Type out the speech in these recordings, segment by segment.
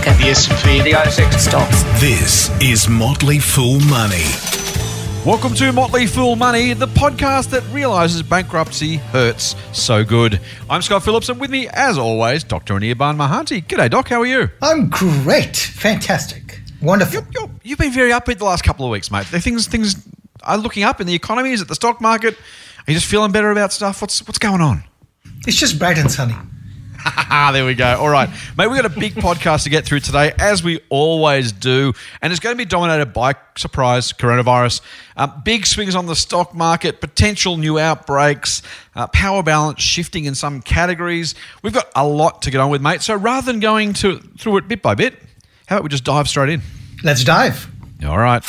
market. The S&P, the ASX stocks. This is Motley Fool Money. Welcome to Motley Fool Money, the podcast that realizes bankruptcy Hertz so good. I'm Scott Phillips, and with me, as always, Dr. Anirban Mahanti. G'day, Doc. How are you? I'm great. Fantastic. Wonderful. you you've been very upbeat the last couple of weeks, mate. Things things are looking up in the economy. Is it the stock market? Are you just feeling better about stuff? What's what's going on? It's just bright and sunny. Ah, there we go. All right, mate. We've got a big podcast to get through today, as we always do, and it's going to be dominated by surprise coronavirus, uh, big swings on the stock market, potential new outbreaks, uh, power balance shifting in some categories. We've got a lot to get on with, mate. So rather than going to through it bit by bit, how about we just dive straight in? Let's dive. All right.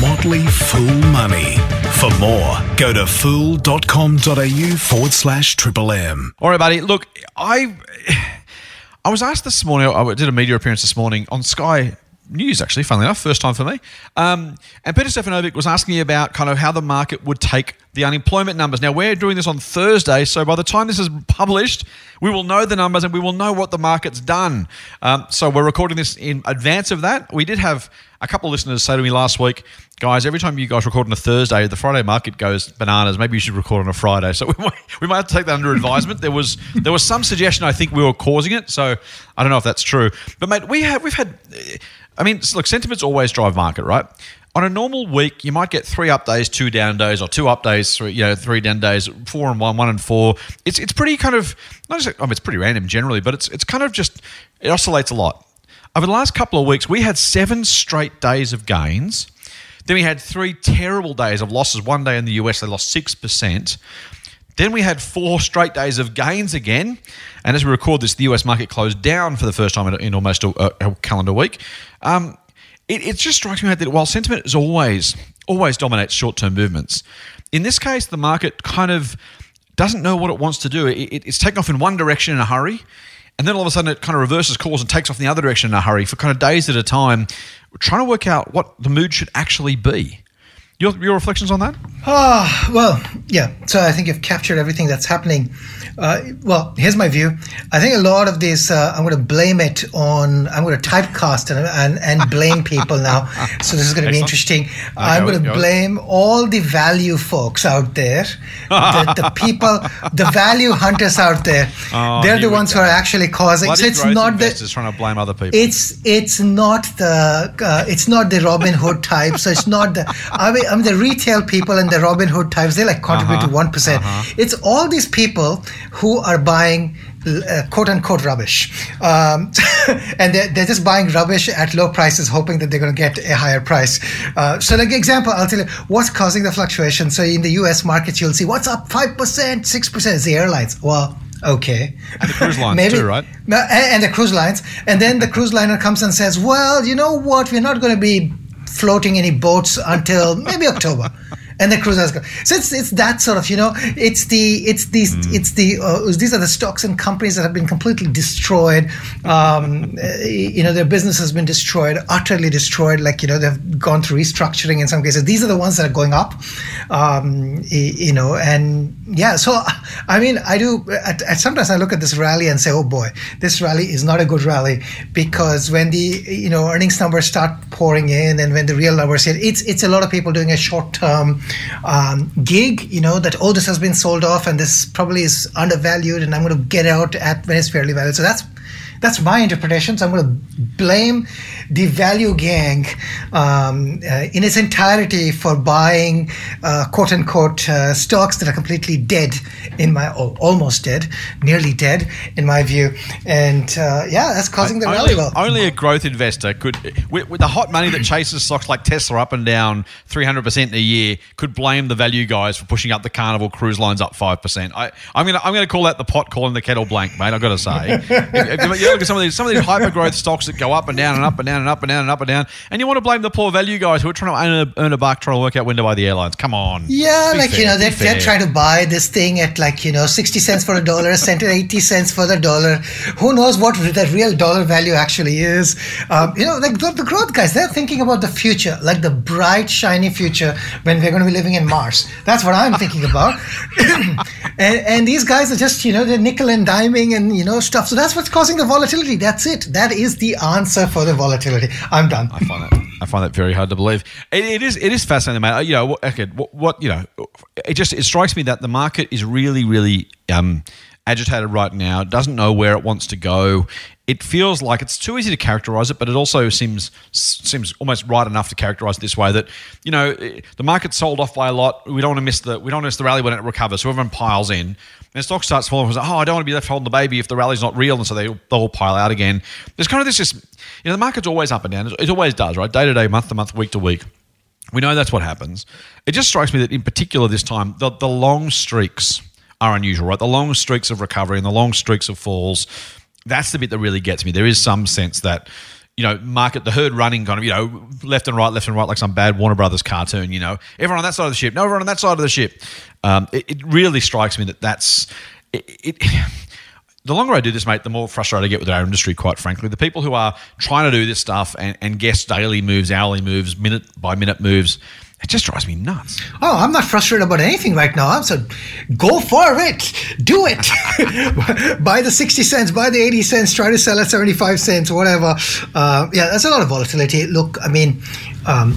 Motley Fool Money. For more, go to fool.com.au forward slash triple M. All right, buddy. Look, I I was asked this morning. I did a media appearance this morning on Sky News. Actually, funnily enough, first time for me. Um, and Peter Stefanovic was asking me about kind of how the market would take the unemployment numbers. Now we're doing this on Thursday, so by the time this is published, we will know the numbers and we will know what the market's done. Um, so we're recording this in advance of that. We did have a couple of listeners say to me last week, guys, every time you guys record on a Thursday, the Friday market goes bananas. Maybe you should record on a Friday. So we might, we might have to take that under advisement. There was there was some suggestion I think we were causing it. So I don't know if that's true. But mate, we have we've had. I mean, look, sentiments always drive market, right? On a normal week, you might get three up days, two down days, or two up days, three, you know, three down days, four and one, one and four. It's it's pretty kind of not just, I mean, it's pretty random generally, but it's it's kind of just it oscillates a lot. Over the last couple of weeks, we had seven straight days of gains. Then we had three terrible days of losses. One day in the US, they lost 6%. Then we had four straight days of gains again. And as we record this, the US market closed down for the first time in almost a, a calendar week. Um, it, it, just strikes me that while sentiment is always, always dominates short term movements, in this case, the market kind of doesn't know what it wants to do. It, it, it's taken off in one direction in a hurry and then all of a sudden it kind of reverses course and takes off in the other direction in a hurry for kind of days at a time. We're trying to work out what the mood should actually be. Your, your reflections on that? Ah, well, yeah. So I think you've captured everything that's happening. Uh, well, here's my view. I think a lot of this, uh, I'm going to blame it on, I'm going to typecast and, and, and blame people now. So this is going to be interesting. Okay, I'm going to blame all the value folks out there, the, the, people, the value hunters out there. Oh, They're the ones who are actually causing. Bloody so it's not the trying to blame other people. It's it's not the uh, it's not the Robinhood type. So it's not the. I mean, I mean the retail people and the Robinhood types. They like contribute uh-huh, to one uh-huh. It's all these people who are buying uh, quote unquote rubbish. Um, and they're, they're, just buying rubbish at low prices, hoping that they're going to get a higher price. Uh, so, like, example, I'll tell you what's causing the fluctuation. So, in the US market, you'll see what's up 5%, 6%. It's the airlines. Well, okay. And the cruise lines Maybe, too, right? And the cruise lines. And then the cruise liner comes and says, well, you know what? We're not going to be floating any boats until maybe October and the cruisers go. So it's it's that sort of you know it's the it's these mm. it's the uh, these are the stocks and companies that have been completely destroyed. Um, you know their business has been destroyed, utterly destroyed. Like you know they've gone through restructuring in some cases. These are the ones that are going up. Um, you know and yeah. So I mean I do. At, at sometimes I look at this rally and say, oh boy, this rally is not a good rally because when the you know earnings numbers start pouring in and when the real numbers hit, it's it's a lot of people doing a short term um, gig, you know, that, oh, this has been sold off and this probably is undervalued and I'm going to get out at when it's fairly valued. So that's that's my interpretation. So I'm going to blame the value gang um, uh, in its entirety for buying uh, quote unquote uh, stocks that are completely dead in my almost dead, nearly dead in my view. And uh, yeah, that's causing the only, rally. Only a growth investor could, with, with, the hot money that chases stocks like Tesla up and down 300% a year, could blame the value guys for pushing up the Carnival cruise lines up 5%. I, I'm going to I'm gonna call that the pot calling the kettle blank, mate. I've got to say. you look at some of these some of these hyper growth stocks that go up and down and up and down and up and down and up and down, and you want to blame the poor value guys who are trying to earn a, earn a buck trying to work out when to buy the airlines. Come on. Yeah, like fair. you know they're, they're trying to buy this thing at like you know sixty cents for a dollar, a cent to eighty cents for the dollar. Who knows what the real dollar value actually is? Um, you know, like the, the growth guys, they're thinking about the future, like the bright, shiny future when we're going to be living in Mars. That's what I'm thinking about. and, and these guys are just you know they're nickel and diming and you know stuff. So that's what's causing the volatility. That's it. That is the answer for the volatility. I'm done. I find that I find that very hard to believe. it, it is it is fascinating, mate. You know, okay, what, what, you know, it just it strikes me that the market is really really um, agitated right now. Doesn't know where it wants to go. It feels like it's too easy to characterize it, but it also seems seems almost right enough to characterize it this way that you know the market's sold off by a lot. We don't want to miss the we don't miss the rally when it recovers. So everyone piles in. And stock starts falling. Like, oh, I don't want to be left holding the baby if the rally's not real, and so they, they all pile out again. There's kind of this just you know the market's always up and down. It always does, right? Day to day, month to month, week to week. We know that's what happens. It just strikes me that in particular this time, the, the long streaks are unusual, right? The long streaks of recovery and the long streaks of falls. That's the bit that really gets me. There is some sense that you know, market the herd running kind of, you know, left and right, left and right, like some bad Warner Brothers cartoon. You know, everyone on that side of the ship, no, everyone on that side of the ship. Um, it, it, really strikes me that that's it, it the longer I do this, mate, the more frustrated I get with our industry, quite frankly. The people who are trying to do this stuff and, and guess daily moves, hourly moves, minute by minute moves, it just drives me nuts. Oh, I'm not frustrated about anything right now. I'm so go for it, do it. buy the 60 cents, buy the 80 cents, try to sell at 75 cents, whatever. Uh, yeah, there's a lot of volatility. Look, I mean, um,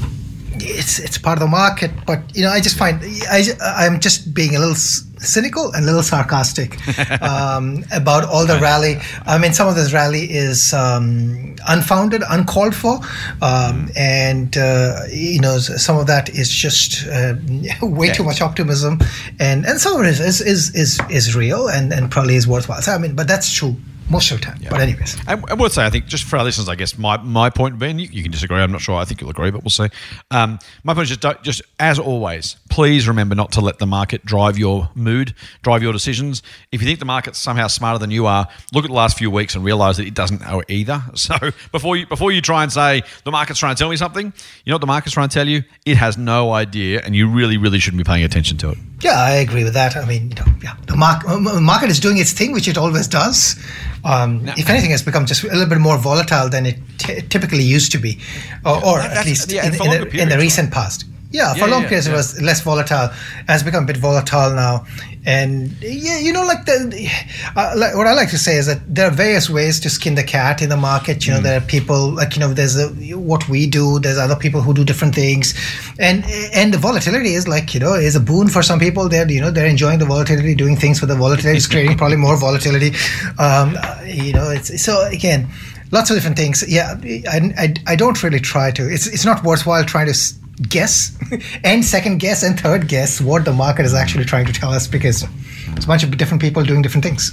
it's it's part of the market, but you know, I just find I I'm just being a little cynical and a little sarcastic um, about all the rally. I mean, some of this rally is um, unfounded, uncalled for, um, and uh, you know, some of that is just uh, way too much optimism, and and some of it is is is is real and and probably is worthwhile. So I mean, but that's true most of the time. Yeah. But anyways, I, I would say I think just for our listeners, I guess my my point, Ben, you, you can disagree. I'm not sure. I think you'll agree, but we'll see. Um, my point is just just as always, please remember not to let the market drive your mood, drive your decisions. If you think the market's somehow smarter than you are, look at the last few weeks and realize that it doesn't know either. So before you before you try and say the market's trying to tell me something, you know what the market's trying to tell you? It has no idea, and you really really shouldn't be paying attention to it. Yeah, I agree with that. I mean, you know, yeah, the market market is doing its thing, which it always does. Um. If anything, has become just a little bit more volatile than it t- typically used to be, or, or at least yeah, in, in, the, in, the, recent past. Yeah, for yeah, long yeah, periods it was less volatile. It has become a bit volatile now, and yeah, you know, like the uh, like what I like to say is that there are various ways to skin the cat in the market. You know, mm. there are people like you know, there's a, what we do. There's other people who do different things, and and the volatility is like you know is a boon for some people. They're you know they're enjoying the volatility, doing things with the volatility, it's creating probably more volatility. Um, you know, it's so again lots of different things. Yeah, I, I, I, don't really try to. It's it's not worthwhile trying to guess and second guess and third guess what the market is actually trying to tell us because it's a bunch of different people doing different things.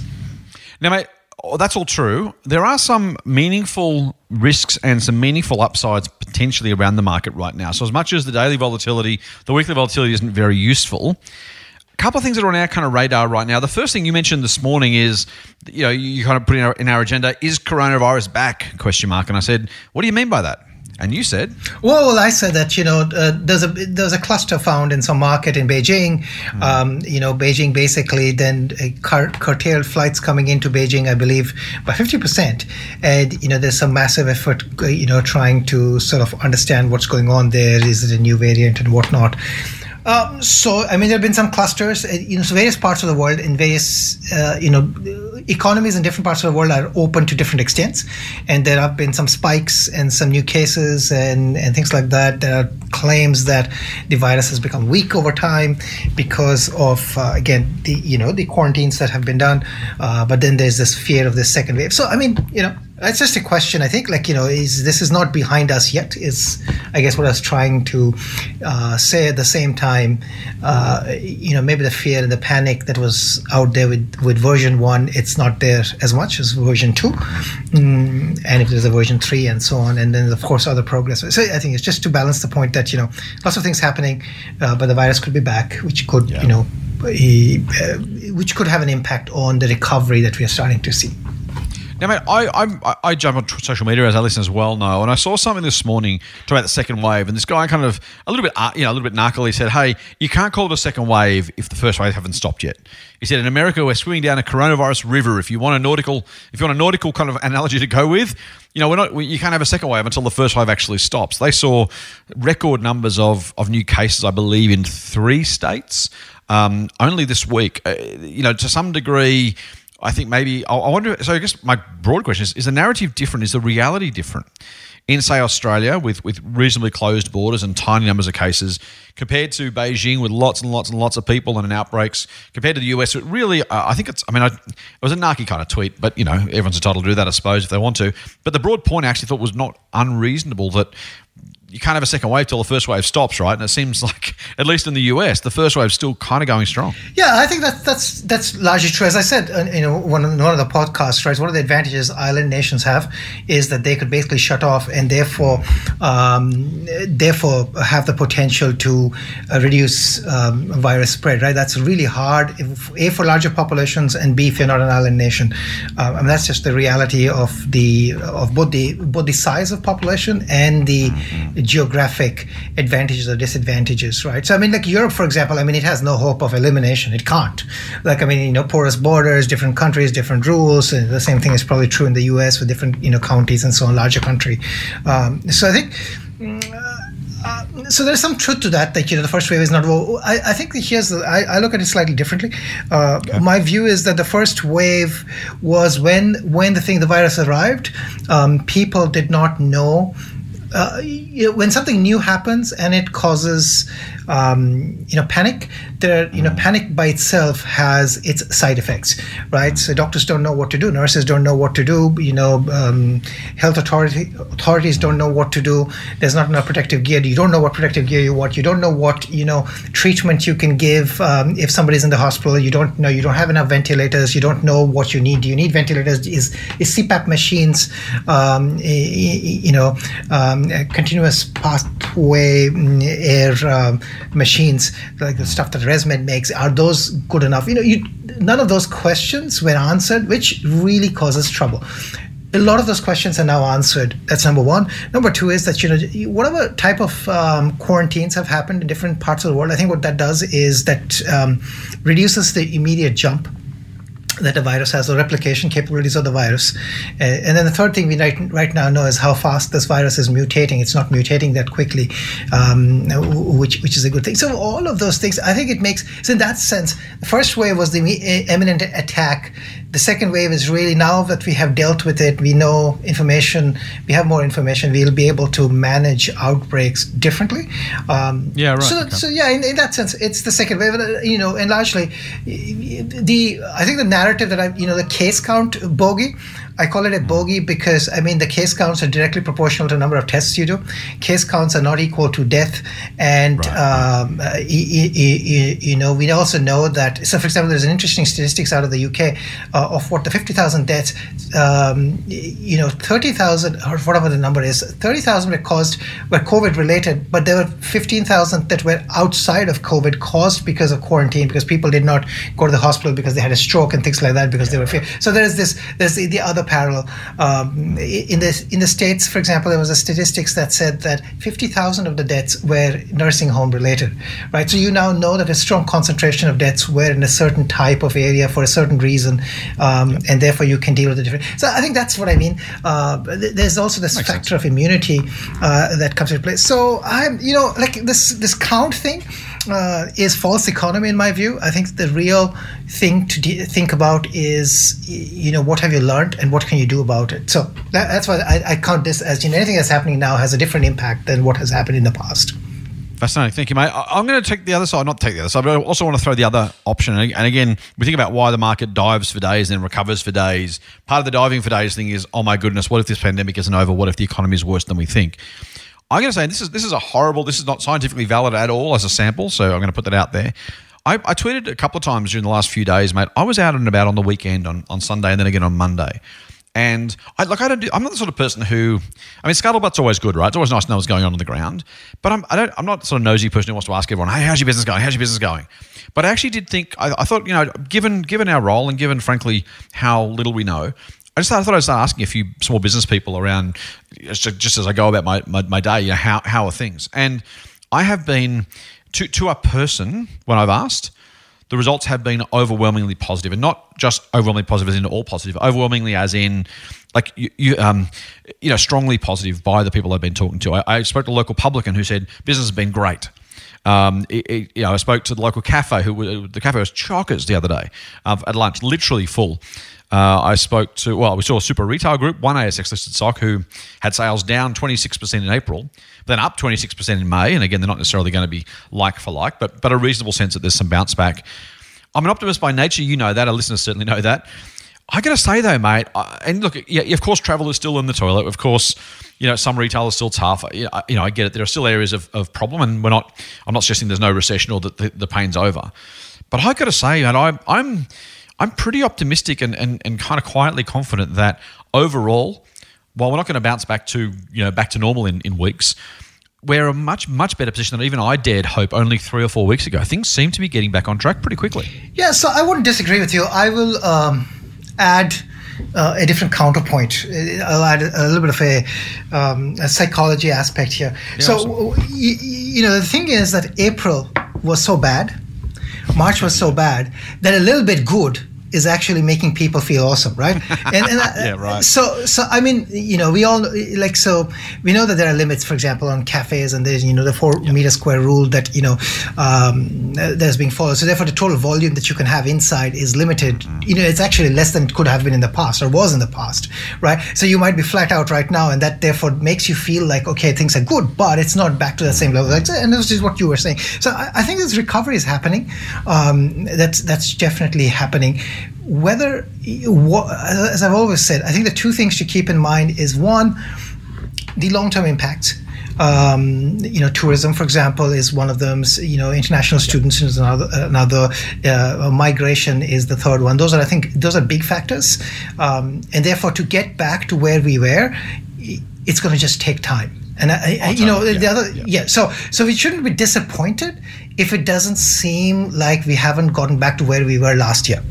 Now, mate, oh, that's all true. There are some meaningful risks and some meaningful upsides potentially around the market right now. So, as much as the daily volatility, the weekly volatility isn't very useful. A couple of things that are on our kind of radar right now. The first thing you mentioned this morning is, you know, you kind of put in our, in our agenda, is coronavirus back? Question mark. And I said, what do you mean by that? And you said, well, well I said that you know uh, there's a there's a cluster found in some market in Beijing. Mm. Um, you know, Beijing basically then uh, cur- curtailed flights coming into Beijing, I believe, by fifty percent. And you know, there's some massive effort, uh, you know, trying to sort of understand what's going on there. Is it a new variant and whatnot? Um, so, I mean, there have been some clusters, uh, know, so various parts of the world in various, uh, you know, economies in different parts of the world are open to different extents. And there have been some spikes and some new cases and, and things like that. There are claims that the virus has become weak over time because of, uh, again, the, you know, the quarantines that have been done. Uh, but then there's this fear of this second wave. So, I mean, you know, it's just a question. I think, like you know, is this is not behind us yet? Is I guess what I was trying to uh, say at the same time. Uh, you know, maybe the fear and the panic that was out there with with version one, it's not there as much as version two, mm, and if there's a version three and so on, and then of course other progress. So I think it's just to balance the point that you know, lots of things happening, uh, but the virus could be back, which could yeah. you know, uh, which could have an impact on the recovery that we are starting to see. Now, mate, I, I, I jump on social media as our listeners well know, and I saw something this morning about the second wave, and this guy kind of a little bit, uh, you know, a little bit knuckly said, "Hey, you can't call it a second wave if the first wave haven't stopped yet." He said, "In America, we're swimming down a coronavirus river. If you want a nautical, if you want a nautical kind of analogy to go with, you know, we're not, we, you can't have a second wave until the first wave actually stops." They saw record numbers of of new cases, I believe, in three states. Um, only this week, uh, you know, to some degree I think maybe I wonder. So I guess my broad question is: Is the narrative different? Is the reality different? In say Australia, with with reasonably closed borders and tiny numbers of cases, compared to Beijing with lots and lots and lots of people and an outbreaks, compared to the US, it really, uh, I think it's. I mean, I, it was a narky kind of tweet, but you know, everyone's entitled to do that, I suppose, if they want to. But the broad point I actually thought was not unreasonable that you can't have a second wave till the first wave stops, right? And it seems like, at least in the US, the first wave's still kind of going strong. Yeah, I think that that's that's largely true. As I said, uh, you know, one of, one of the podcasts, right? One of the advantages island nations have is that they could basically shut off and therefore, um, therefore have the potential to uh, reduce um, virus spread. Right? That's really hard. If, a for larger populations and B if you're not an island nation. Uh, I mean, that's just the reality of the of both the both the size of population and the geographic advantages or disadvantages, right? So, I mean, like Europe, for example, I mean, it has no hope of elimination. It can't. Like, I mean, you know, porous borders, different countries, different rules. And the same thing is probably true in the US with different, you know, counties and so on, larger country. Um, so I think. Uh, so there's some truth to that. That you know, the first wave is not. Well, I, I think here's. The, I, I look at it slightly differently. Uh, okay. My view is that the first wave was when when the thing, the virus arrived. Um, people did not know uh, you know, when something new happens and it causes um, you know panic there you know panic by itself has its side effects right? So doctors don't know what to do nurses don't know what to do you know um, health authority authorities don't know what to do. There's not enough protective gear. You don't know what protective gear you want. You don't know what you know treatment you can give um, if somebody's in the hospital. You don't know you don't have enough ventilators. You don't know what you need. Do you need ventilators? Is is CPAP machines um, you know um, continuous pathway mm, air um, machines like the stuff that ResMed makes are those good enough? You know, you, none of those questions were answered, which really causes trouble a lot of those questions are now answered. That's number one. Number two is that you know whatever type of um, quarantines have happened in different parts of the world. I think what that does is that um, reduces the immediate jump that the virus has, the replication capabilities of the virus. Uh, and then the third thing we right, right now know is how fast this virus is mutating. It's not mutating that quickly, um, which which is a good thing. So all of those things, I think it makes. So in that sense, the first wave was the imminent attack. The second wave is really now that we have dealt with it, we know information, we have more information, we'll be able to manage outbreaks differently. Um, yeah, right. So, okay. so yeah, in, in, that sense, it's the second wave. You know, and largely, the I think the narrative that I, you know, the case count bogey. I call it a bogey because I mean the case counts are directly proportional to the number of tests you do. Case counts are not equal to death, and right. um, uh, you, know we also know that. So, for example, there's an interesting statistics out of the UK uh, of what the 50,000 deaths. Um, you know, 30,000 or whatever the number is, 30,000 were caused were COVID related, but there were 15,000 that were outside of COVID caused because of quarantine because people did not go to the hospital because they had a stroke and things like that because they were. So there is this. There's the, the other parallel. Um, in the in the states, for example, there was a statistics that said that 50,000 of the deaths were nursing home related, right? So you now know that a strong concentration of deaths were in a certain type of area for a certain reason, um, and therefore you can deal with the different. So I think that's what I mean. Uh, there's also this Makes factor sense. of immunity uh, that comes into play. So I'm, you know, like this this count thing uh, is false economy in my view. I think the real thing to de- think about is, you know, what have you learned and what can you do about it. So that, that's why I, I, count this as you know, anything that's happening now has a different impact than what has happened in the past. Fascinating. Thank you, mate. I'm going to take the other side, not take the other side, but I also want to throw the other option. And again, we think about why the market dives for days and then recovers for days. Part of the diving for days thing is, oh my goodness, what if this pandemic isn't over? What if the economy is worse than we think? I'm going to say this is this is a horrible. This is not scientifically valid at all as a sample. So I'm going to put that out there. I, I tweeted a couple of times during the last few days, mate. I was out and about on the weekend on, on Sunday and then again on Monday. And I like I don't do, I'm not the sort of person who I mean scuttlebutt's always good, right? It's always nice to know what's going on on the ground. But I'm I don't I'm not the sort of nosy person who wants to ask everyone, hey, how's your business going? How's your business going? But I actually did think I, I thought, you know, given given our role and given frankly how little we know, I just thought, I thought I'd start asking a few small business people around just, as I go about my, my, my, day, you know, how, how are things? And I have been, to, to a person, when I've asked, the results have been overwhelmingly positive and not just overwhelmingly positive as in all positive, overwhelmingly as in like you, you, um, you know, strongly positive by the people I've been talking to. I, I spoke to a local publican who said business has been great. Um, it, it, you know, I spoke to the local cafe who the cafe was chockers the other day uh, at lunch, literally full. Uh, I spoke to, well, we saw a super retail group, one ASX listed stock, who had sales down 26% in April, then up 26% in May. And again, they're not necessarily going to be like for like, but, but a reasonable sense that there's some bounce back. I'm an optimist by nature. You know that. Our listeners certainly know that. I got to say though, mate, and look, yeah, of course, travel is still in the toilet. Of course, you know, some retail is still tough. You know, I get it. There are still areas of, of problem, and we're not. I'm not suggesting there's no recession or that the, the pain's over. But I got to say, man, I'm I'm I'm pretty optimistic and, and, and kind of quietly confident that overall, while we're not going to bounce back to you know back to normal in, in weeks, we're a much much better position than even I dared hope only three or four weeks ago. Things seem to be getting back on track pretty quickly. Yeah, so I wouldn't disagree with you. I will um, add. Uh, a different counterpoint. I'll add a little bit of a, um, a psychology aspect here. Yeah, so, awesome. you, you know, the thing is that April was so bad, March was so bad that a little bit good is actually making people feel awesome, right? And, and uh, yeah, right. So, so I mean, you know, we all like so we know that there are limits, for example, on cafes, and there's you know the four yep. meter square rule that you know um, that's being followed. So therefore, the total volume that you can have inside is limited. Mm. You know, it's actually less than it could have been in the past or was in the past, right? So you might be flat out right now, and that therefore makes you feel like okay, things are good, but it's not back to the same level. And this is what you were saying. So I, I think this recovery is happening. Um, that's that's definitely happening whether, as I've always said, I think the two things to keep in mind is one, the long-term impact. Um, you know, tourism, for example, is one of them. You know, international students is another. Another uh, migration is the third one. Those are, I think, those are big factors, um, and therefore, to get back to where we were, it's going to just take time. And I, I, you know, yeah, the other, yeah. yeah. So, so we shouldn't be disappointed if it doesn't seem like we haven't gotten back to where we were last year.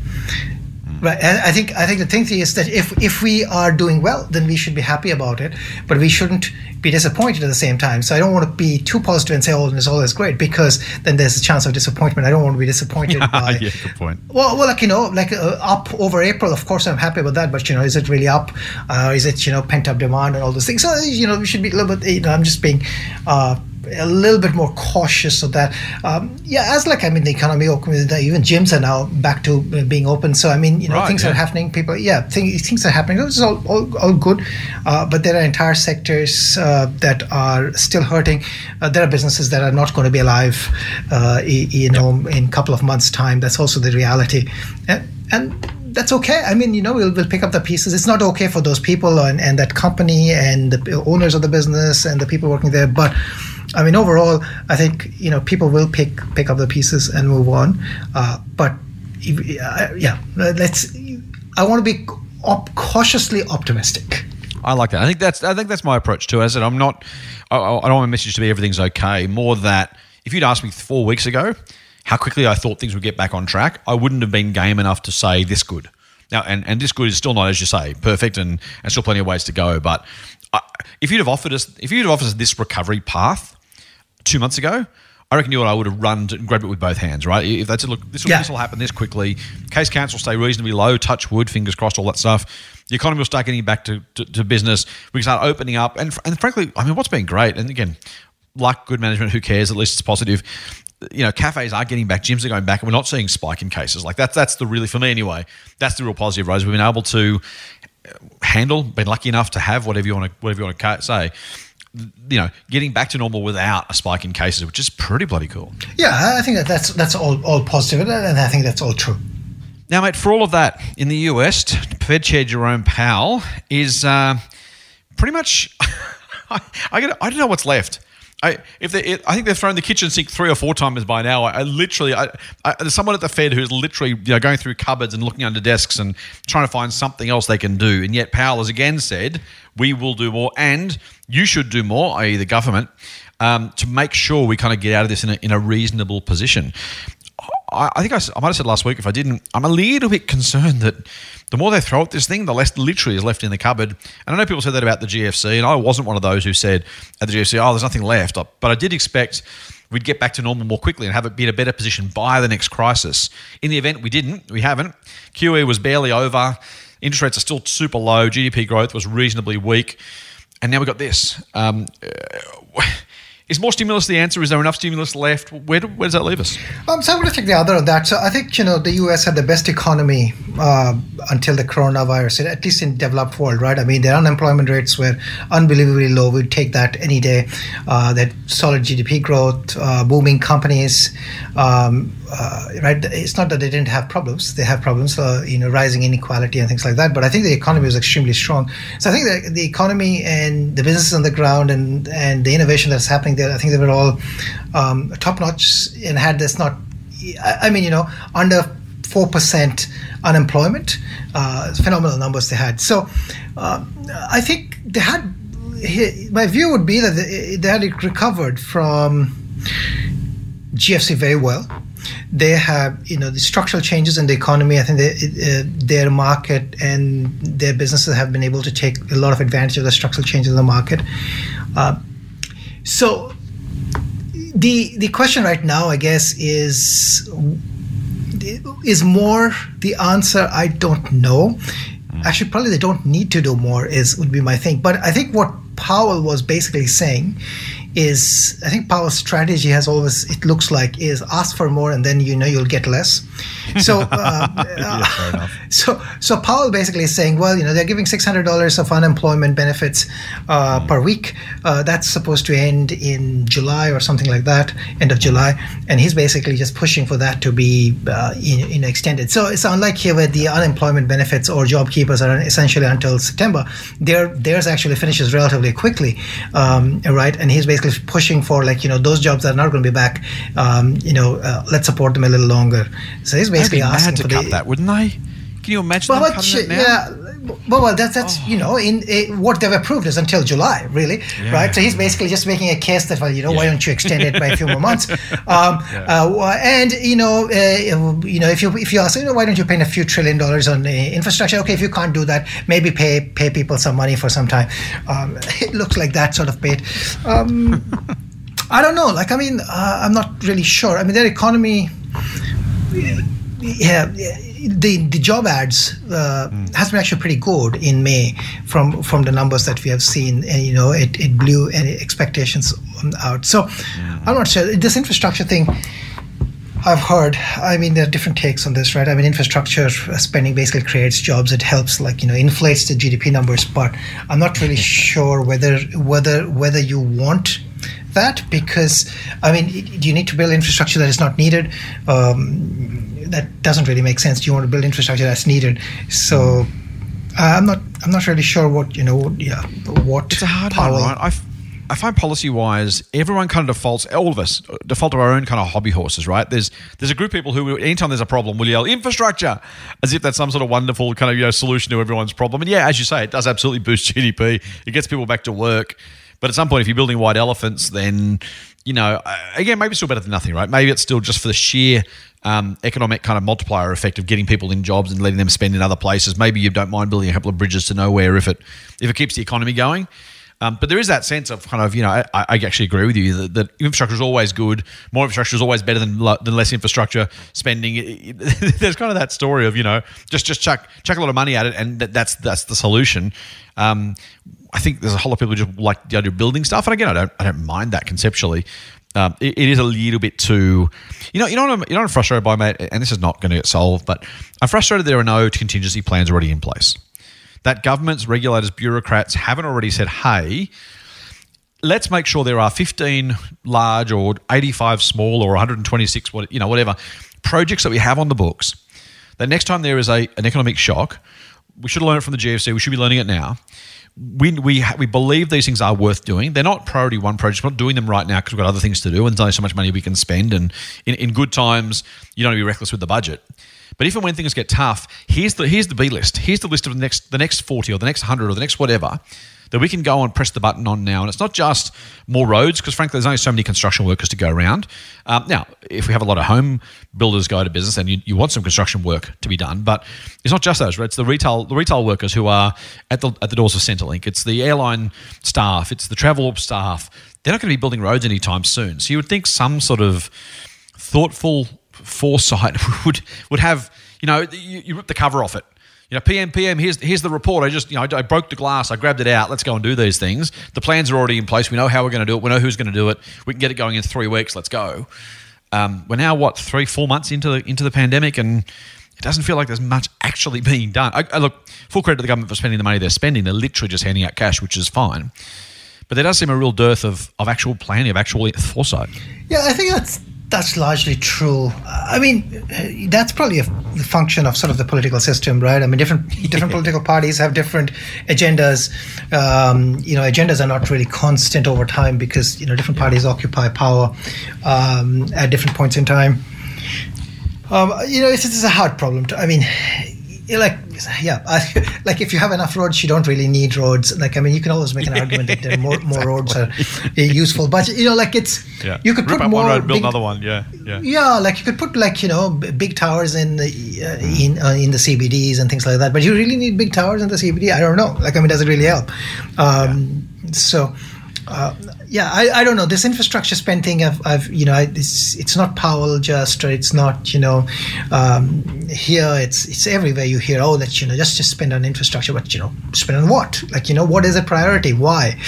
Right, and I think I think the thing is that if if we are doing well, then we should be happy about it, but we shouldn't be disappointed at the same time. So I don't want to be too positive and say, "Oh, it's all is great," because then there's a chance of disappointment. I don't want to be disappointed. by, yeah, good point. Well, well, like you know, like uh, up over April, of course, I'm happy about that. But you know, is it really up? Uh, is it you know pent up demand and all those things? So you know, we should be a little bit. You know, I'm just being. Uh, a little bit more cautious of that. Um, yeah, as like I mean, the economy even gyms are now back to uh, being open. So I mean, you know, right, things yeah. are happening. People, yeah, things, things are happening. Is all, all, all good, uh, but there are entire sectors uh, that are still hurting. Uh, there are businesses that are not going to be alive, uh, you know, in a couple of months' time. That's also the reality, and, and that's okay. I mean, you know, we'll, we'll pick up the pieces. It's not okay for those people and, and that company and the owners of the business and the people working there, but I mean, overall, I think you know people will pick pick up the pieces and move on. Uh, but uh, yeah, let's. I want to be op- cautiously optimistic. I like that. I think that's I think that's my approach too. As I said, I'm not. I, I don't want my message to be everything's okay. More that if you'd asked me four weeks ago how quickly I thought things would get back on track, I wouldn't have been game enough to say this good. Now, and, and this good is still not, as you say, perfect, and, and still plenty of ways to go. But I, if you'd have offered us, if you'd have offered us this recovery path, two months ago, I reckon you and I would have run and grabbed it with both hands, right? If they said, look, this will, yeah. this will happen this quickly, case counts will stay reasonably low, touch wood, fingers crossed, all that stuff. The economy will start getting back to, to, to business. We can start opening up. And, and frankly, I mean, what's been great, and again, like good management, who cares? At least it's positive. You know, cafes are getting back, gyms are going back, and we're not seeing spike in cases. Like that's that's the really for me anyway. That's the real positive, Rose. We've been able to uh, handle, been lucky enough to have whatever you want to whatever you want to say you know, getting back to normal without a spike in cases, which is pretty bloody cool. Yeah, I think that that's that's all all positive, and I think that's all true. Now, mate, for all of that, in the US, Fed Chair Jerome Powell is uh, pretty much. I, I, I don't know what's left. I if they, I think they've thrown the kitchen sink three or four times by now. I, I literally, I, I, there's someone at the Fed who's literally you know going through cupboards and looking under desks and trying to find something else they can do. And yet Powell has again said, "We will do more, and you should do more, i.e., the government, um, to make sure we kind of get out of this in a, in a reasonable position." I, I think I, I might have said last week if I didn't. I'm a little bit concerned that the more they throw at this thing, the less literally is left in the cupboard. And I know people said that about the GFC, and I wasn't one of those who said at the GFC, oh, there's nothing left. But I did expect we'd get back to normal more quickly and have it be in a better position by the next crisis. In the event we didn't, we haven't. QE was barely over. Interest rates are still super low. GDP growth was reasonably weak. And now we've got this. Um, is more stimulus the answer? Is there enough stimulus left? Where, do, where does that leave us? Um, so I'm going to take the other of that. So I think you know the U.S. had the best economy uh, until the coronavirus, at least in developed world, right? I mean, their unemployment rates were unbelievably low. We'd take that any day. Uh, that solid GDP growth, uh, booming companies, um, uh, right? It's not that they didn't have problems; they have problems, uh, you know, rising inequality and things like that. But I think the economy was extremely strong. So I think the, the economy and the businesses on the ground and and the innovation that's happening there, I think they were all um, top notch and had this not, I, I mean, you know, under four percent unemployment, uh, phenomenal numbers they had. So uh, I think they had. My view would be that they, they had recovered from GFC very well they have you know the structural changes in the economy. I think they, uh, their market and their businesses have been able to take a lot of advantage of the structural changes in the market. Uh, so the the question right now, I guess, is is more the answer. I don't know. Mm. Actually, probably they don't need to do more. Is would be my thing. But I think what Powell was basically saying is I think Powell's strategy has always it looks like is ask for more and then you know you'll get less. So uh, yeah, so so Powell basically is saying, well, you know, they're giving six hundred dollars of unemployment benefits uh, mm. per week. Uh, that's supposed to end in July or something like that, end of July, and he's basically just pushing for that to be uh, in, in extended. So it's unlike here where the unemployment benefits or job keepers are essentially until September. Their theirs actually finishes relatively quickly, um, right? And he's basically pushing for like you know those jobs that are not going to be back. Um, you know, uh, let's support them a little longer. So he's basically They'd be asking mad to for cut the, that, wouldn't they? Can you imagine well, them cutting it now? yeah, well, well, that's that's Oh. you know, in uh, what they've approved is until July, really, Yeah. right? So he's basically just making a case that, well, you know, why don't you extend it by a few more months? Um, uh, and you know, uh, you know, if you if you ask, you know, why don't you pay a few trillion dollars on uh, infrastructure? Okay, if you can't do that, maybe pay pay people some money for some time. Um, it looks like that sort of bait. Um, I don't know. Like, I mean, uh, I'm not really sure. I mean, their economy yeah, the the job ads uh, has been actually pretty good in May from from the numbers that we have seen, and you know it, it blew any expectations out. So I'm not sure this infrastructure thing. I've heard. I mean, there are different takes on this, right? I mean, infrastructure spending basically creates jobs. It helps, like you know, inflates the GDP numbers. But I'm not really sure whether whether whether you want that because I mean, do you need to build infrastructure that is not needed? Um, that doesn't really make sense. Do you want to build infrastructure that's needed? So uh, I'm not. I'm not really sure what you know. Yeah, what It's a hard one, right? I, f- I find policy wise, everyone kind of defaults, all of us uh, default to our own kind of hobby horses, right? There's there's a group of people who, anytime there's a problem, will yell infrastructure as if that's some sort of wonderful kind of you know solution to everyone's problem. And yeah, as you say, it does absolutely boost GDP. It gets people back to work. But at some point, if you're building white elephants, then you know, uh, again, maybe it's still better than nothing, right? Maybe it's still just for the sheer um, economic kind of multiplier effect of getting people in jobs and letting them spend in other places. Maybe you don't mind building a couple of bridges to nowhere if it if it keeps the economy going. Um, but there is that sense of kind of, you know, I, I actually agree with you that, that infrastructure is always good. More infrastructure is always better than, than less infrastructure spending. There's kind of that story of, you know, just just chuck chuck a lot of money at it, and that, that's that's the solution. Um, I think there's a whole lot of people who just like the idea of building stuff, and again, I don't I don't mind that conceptually. Um, it, it is a little bit too, you know, you know, what I'm, you know, what I'm frustrated by, mate, and this is not going to get solved, but I'm frustrated there are no contingency plans already in place that governments, regulators, bureaucrats haven't already said, hey, let's make sure there are 15 large or 85 small or 126, what you know, whatever projects that we have on the books. That next time there is a, an economic shock, we should learn it from the GFC. We should be learning it now. We, we, we believe these things are worth doing. They're not priority one projects. We're not doing them right now because we've got other things to do and there's only so much money we can spend. And in, in good times, you don't want to be reckless with the budget. But and when things get tough, here's the here's the B list. Here's the list of the next the next forty or the next hundred or the next whatever that we can go and press the button on now. And it's not just more roads because frankly, there's only so many construction workers to go around. Um, now, if we have a lot of home builders go to business and you, you want some construction work to be done, but it's not just those. Right? It's the retail the retail workers who are at the at the doors of Centrelink. It's the airline staff. It's the travel staff. They're not going to be building roads anytime soon. So you would think some sort of thoughtful foresight would would have you know you, you rip the cover off it You know, PM, PM. Here's here's the report. I just you know I, I, broke the glass. I grabbed it out. Let's go and do these things. The plans are already in place. We know how we're going to do it. We know who's going to do it. We can get it going in three weeks. Let's go. Um, we're now what three, four months into the into the pandemic, and it doesn't feel like there's much actually being done. I, I look full credit to the government for spending the money they're spending. They're literally just handing out cash, which is fine. But there does seem a real dearth of, of actual planning, of actual foresight. Yeah, I think that's that's largely true. I mean, that's probably a function of sort of the political system, right? I mean, different different political parties have different agendas. Um, you know, agendas are not really constant over time because you know different parties occupy power um, at different points in time. Um, you know, it's, it's a hard problem. To, I mean, like yeah I, like if you have enough roads you don't really need roads. Like i mean you can always make an argument that there more, more roads are useful but you know like it's yeah. you could Rip put more one road, build big, another one. Yeah yeah. Yeah like you could put like you know big towers in the uh, in uh, in the cbds and things like that but you really need big towers in the cbd i don't know. Like i mean does it really help? Um, yeah. so uh, yeah, I, I don't know this infrastructure spend thing. I've, I've you know, it's it's not Powell just, or it's not you know, um, here it's it's everywhere. You hear oh that you know just just spend on infrastructure, but you know spend on what? Like you know what is a priority? Why?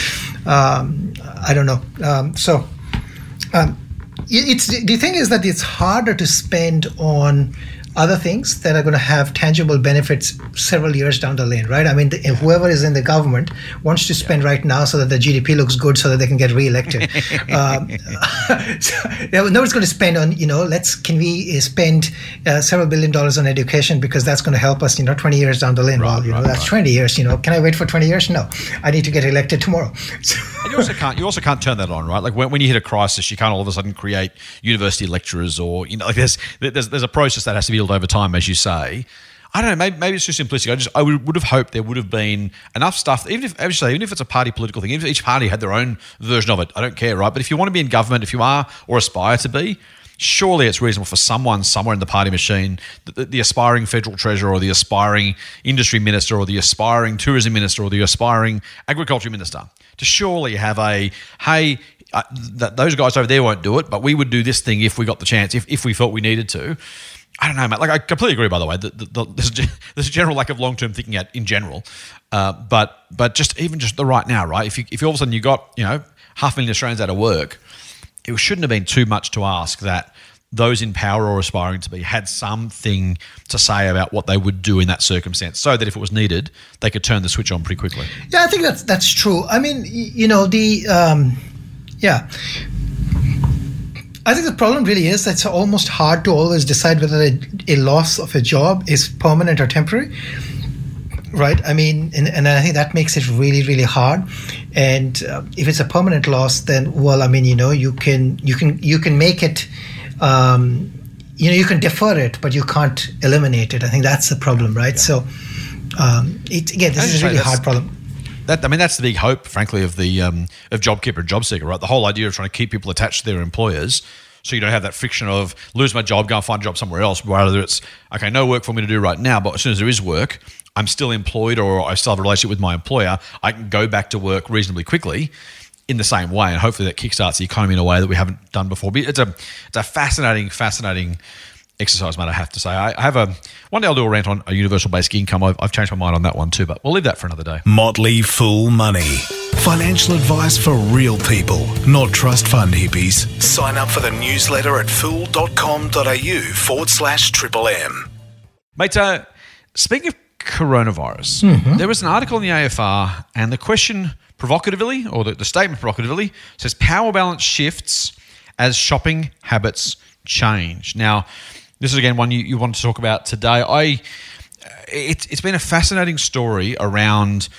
Um, I don't know. Um, so. Um, it's the thing is that it's harder to spend on other things that are going to have tangible benefits several years down the lane, right? I mean, the, whoever is in the government wants to spend yeah. right now so that the GDP looks good so that they can get reelected. um, so, nobody's going to spend on, you know, let's, can we spend uh, several billion dollars on education because that's going to help us, you know, 20 years down the lane. Right, well, you right, know, that's right. 20 years, you know, can I wait for 20 years? No, I need to get elected tomorrow. So you also can't, you also can't turn that on, right? Like when, when you hit a crisis, you can't all of a sudden create university lecturers or, you know, like there's, there's, there's a process that has to be built over time, as you say. I don't know. Maybe, maybe it's just simplistic. I just I would, would have hoped there would have been enough stuff. Even if, actually, even if it's a party political thing, even if each party had their own version of it, I don't care, right? But if you want to be in government, if you are or aspire to be, surely it's reasonable for someone somewhere in the party machine, the, the, aspiring federal treasurer or the aspiring industry minister or the aspiring tourism minister or the aspiring agriculture minister, to surely have a hey. Uh, that those guys over there won't do it, but we would do this thing if we got the chance, if, if we felt we needed to. I don't know, mate. Like I completely agree. By the way, the, the, the, there's, a, there's a general lack of long term thinking at in general, uh, but but just even just the right now, right? If you if all of a sudden you got you know half a million Australians out of work, it shouldn't have been too much to ask that those in power or aspiring to be had something to say about what they would do in that circumstance, so that if it was needed, they could turn the switch on pretty quickly. Yeah, I think that's that's true. I mean, you know, the um, yeah I think the problem really is that it's almost hard to always decide whether a, a loss of a job is permanent or temporary. Right. I mean, and, and I think that makes it really, really hard. And uh, if it's a permanent loss, then well, I mean, you know, you can you can you can make it. Um, you know, you can defer it, but you can't eliminate it. I think that's the problem, right? Yeah. So, um, it, again, this is a really hard problem. That, I mean, that's the big hope, frankly, of the um, of JobKeeper and JobSeeker, right? The whole idea of trying to keep people attached to their employers, so you don't have that friction of lose my job, go and find a job somewhere else. Whether it's okay, no work for me to do right now, but as soon as there is work, I'm still employed or I still have a relationship with my employer. I can go back to work reasonably quickly in the same way, and hopefully that kickstarts the economy in a way that we haven't done before. But it's a it's a fascinating, fascinating exercise, mate. I have to say, I have a one day I'll do a rant on a universal basic income. I've, I've, changed my mind on that one too, but we'll leave that for another day. Motley Fool Money, financial advice for real people, not trust fund hippies. Sign up for the newsletter at fool.com.au forward slash triple M. Mate, uh, speaking of coronavirus, mm-hmm. there was an article in the AFR, and the question provocatively, or the, the statement provocatively, says power balance shifts as shopping habits change. Now, this is again one you, you want to talk about today. I it, it's been a fascinating story around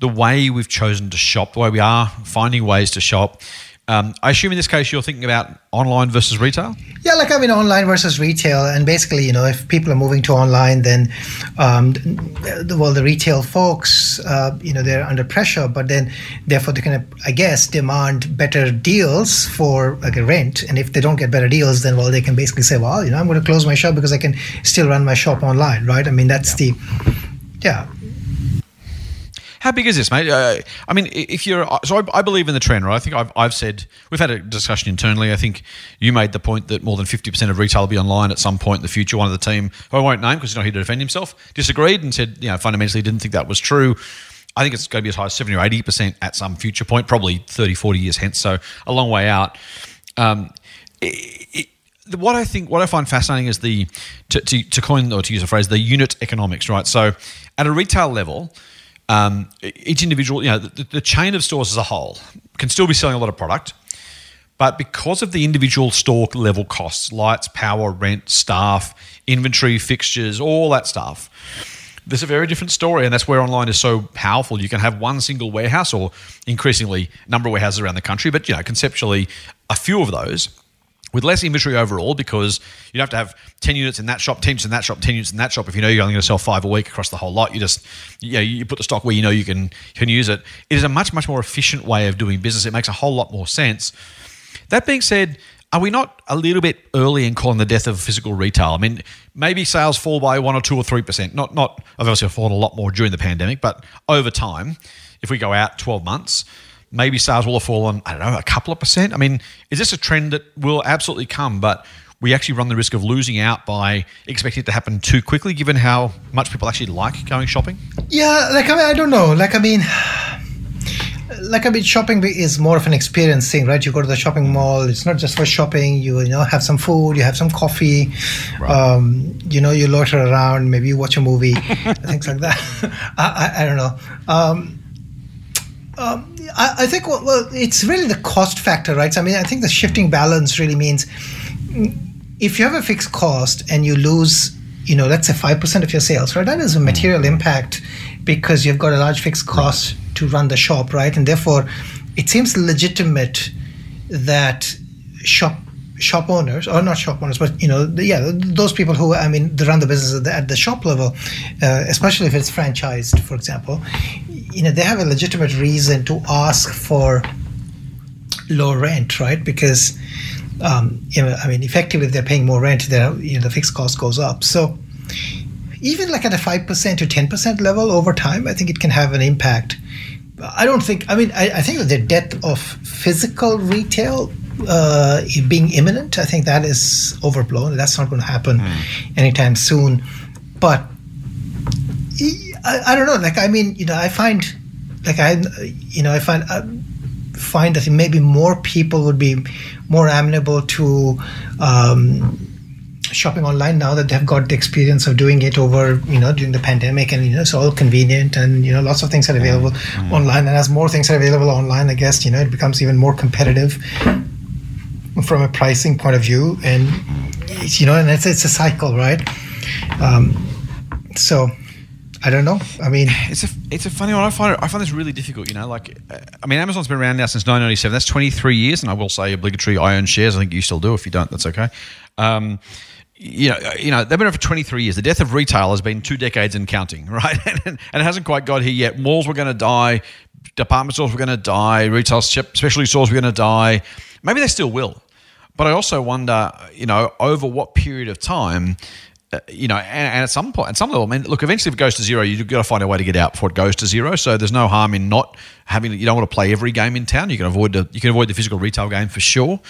the way we've chosen to shop, the way we are finding ways to shop. Um, I assume in this case you're thinking about online versus retail. Yeah, like I mean, online versus retail, and basically, you know, if people are moving to online, then, um, well, the retail folks, uh, you know, they're under pressure, but then, therefore, they can, I guess, demand better deals for like a rent, and if they don't get better deals, then well, they can basically say, well, you know, I'm going to close my shop because I can still run my shop online, right? I mean, that's yeah. the, yeah. How big is this, mate? Uh, I mean, if you're so, I, I, believe in the trend, right? I think I've, I've said we've had a discussion internally. I think you made the point that more than fifty percent of retail will be online at some point in the future. One of the team, who I won't name because he's not here to defend himself, disagreed and said, you know, fundamentally didn't think that was true. I think it's going to be as high as 70 or 80% at some future point, probably 30, 40 years hence. So a long way out. Um, it, it, what I think, what I find fascinating is the, to, to, to, coin or to use a phrase, the unit economics, right? So at a retail level, um, each individual, you know, the, the chain of stores as a whole can still be selling a lot of product. But because of the individual store level costs, lights, power, rent, staff, inventory, fixtures, all that stuff, there's a very different story, and that's where online is so powerful. You can have one single warehouse, or increasingly number of warehouses around the country, but you know conceptually a few of those with less inventory overall because you have to have 10 units in that shop 10 units in that shop 10 units in that shop if you know you're only going to sell five a week across the whole lot you just you, know, you put the stock where you know you can, can use it it is a much much more efficient way of doing business it makes a whole lot more sense that being said are we not a little bit early in calling the death of physical retail? I mean, maybe sales fall by one or two or three percent. Not not I've obviously fallen a lot more during the pandemic, but over time, if we go out twelve months, maybe sales will have fallen. I don't know, a couple of percent. I mean, is this a trend that will absolutely come? But we actually run the risk of losing out by expecting it to happen too quickly, given how much people actually like going shopping. Yeah, like I mean, I don't know. Like I mean like I mean, shopping is more of an experience thing, right? You go to the shopping mall. It's not just for shopping. You you know have some food, you have some coffee, right. um, you know you loiter around, maybe you watch a movie, things like that. I, I, I, don't know. Um, um, I, I, think well, well, it's really the cost factor, right? So, I mean, I think the shifting balance really means if you have a fixed cost and you lose, you know, let's say five percent of your sales, right? That is a material mm. impact because you've got a large fixed cost. To run the shop, right? And therefore, it seems legitimate that shop shop owners or not shop owners but you know the, yeah those people who i mean they run the business at the, at the shop level uh, especially if it's franchised for example you know they have a legitimate reason to ask for low rent right because um, you know i mean effectively if they're paying more rent you know the fixed cost goes up so even like at a 5% to 10% level over time i think it can have an impact I don't think. I mean, I, I think the death of physical retail uh, being imminent, I think that is overblown. That's not going to happen mm. anytime soon. But I, I, don't know. Like, I mean, you know, I find, like, I, you know, I find. I find that maybe more people would be more amenable to um, shopping online now that they've got the experience of doing it over you know during the pandemic and you know it's all convenient and you know lots of things are available mm-hmm. online and as more things are available online i guess you know it becomes even more competitive from a pricing point of view and you know and it's, it's a cycle right um, so I don't know. I mean, it's a it's a funny one. I find it, I find this really difficult. You know, like I mean, Amazon's been around now since 1997. That's 23 years, and I will say obligatory. I own shares. I think you still do. If you don't, that's okay. Um, you know, you know, they've been around for 23 years. The death of retail has been two decades and counting, right? and, and it hasn't quite got here yet. Malls were going to die, department stores were going to die, retail specialty stores were going to die. Maybe they still will. But I also wonder, you know, over what period of time, uh, you know, and, and, at some point, at some level, I mean, look, eventually if it goes to zero, you've got to find a way to get out before it goes to zero. So there's no harm in not having, you don't want to play every game in town. You can avoid the, you can avoid the physical retail game for sure.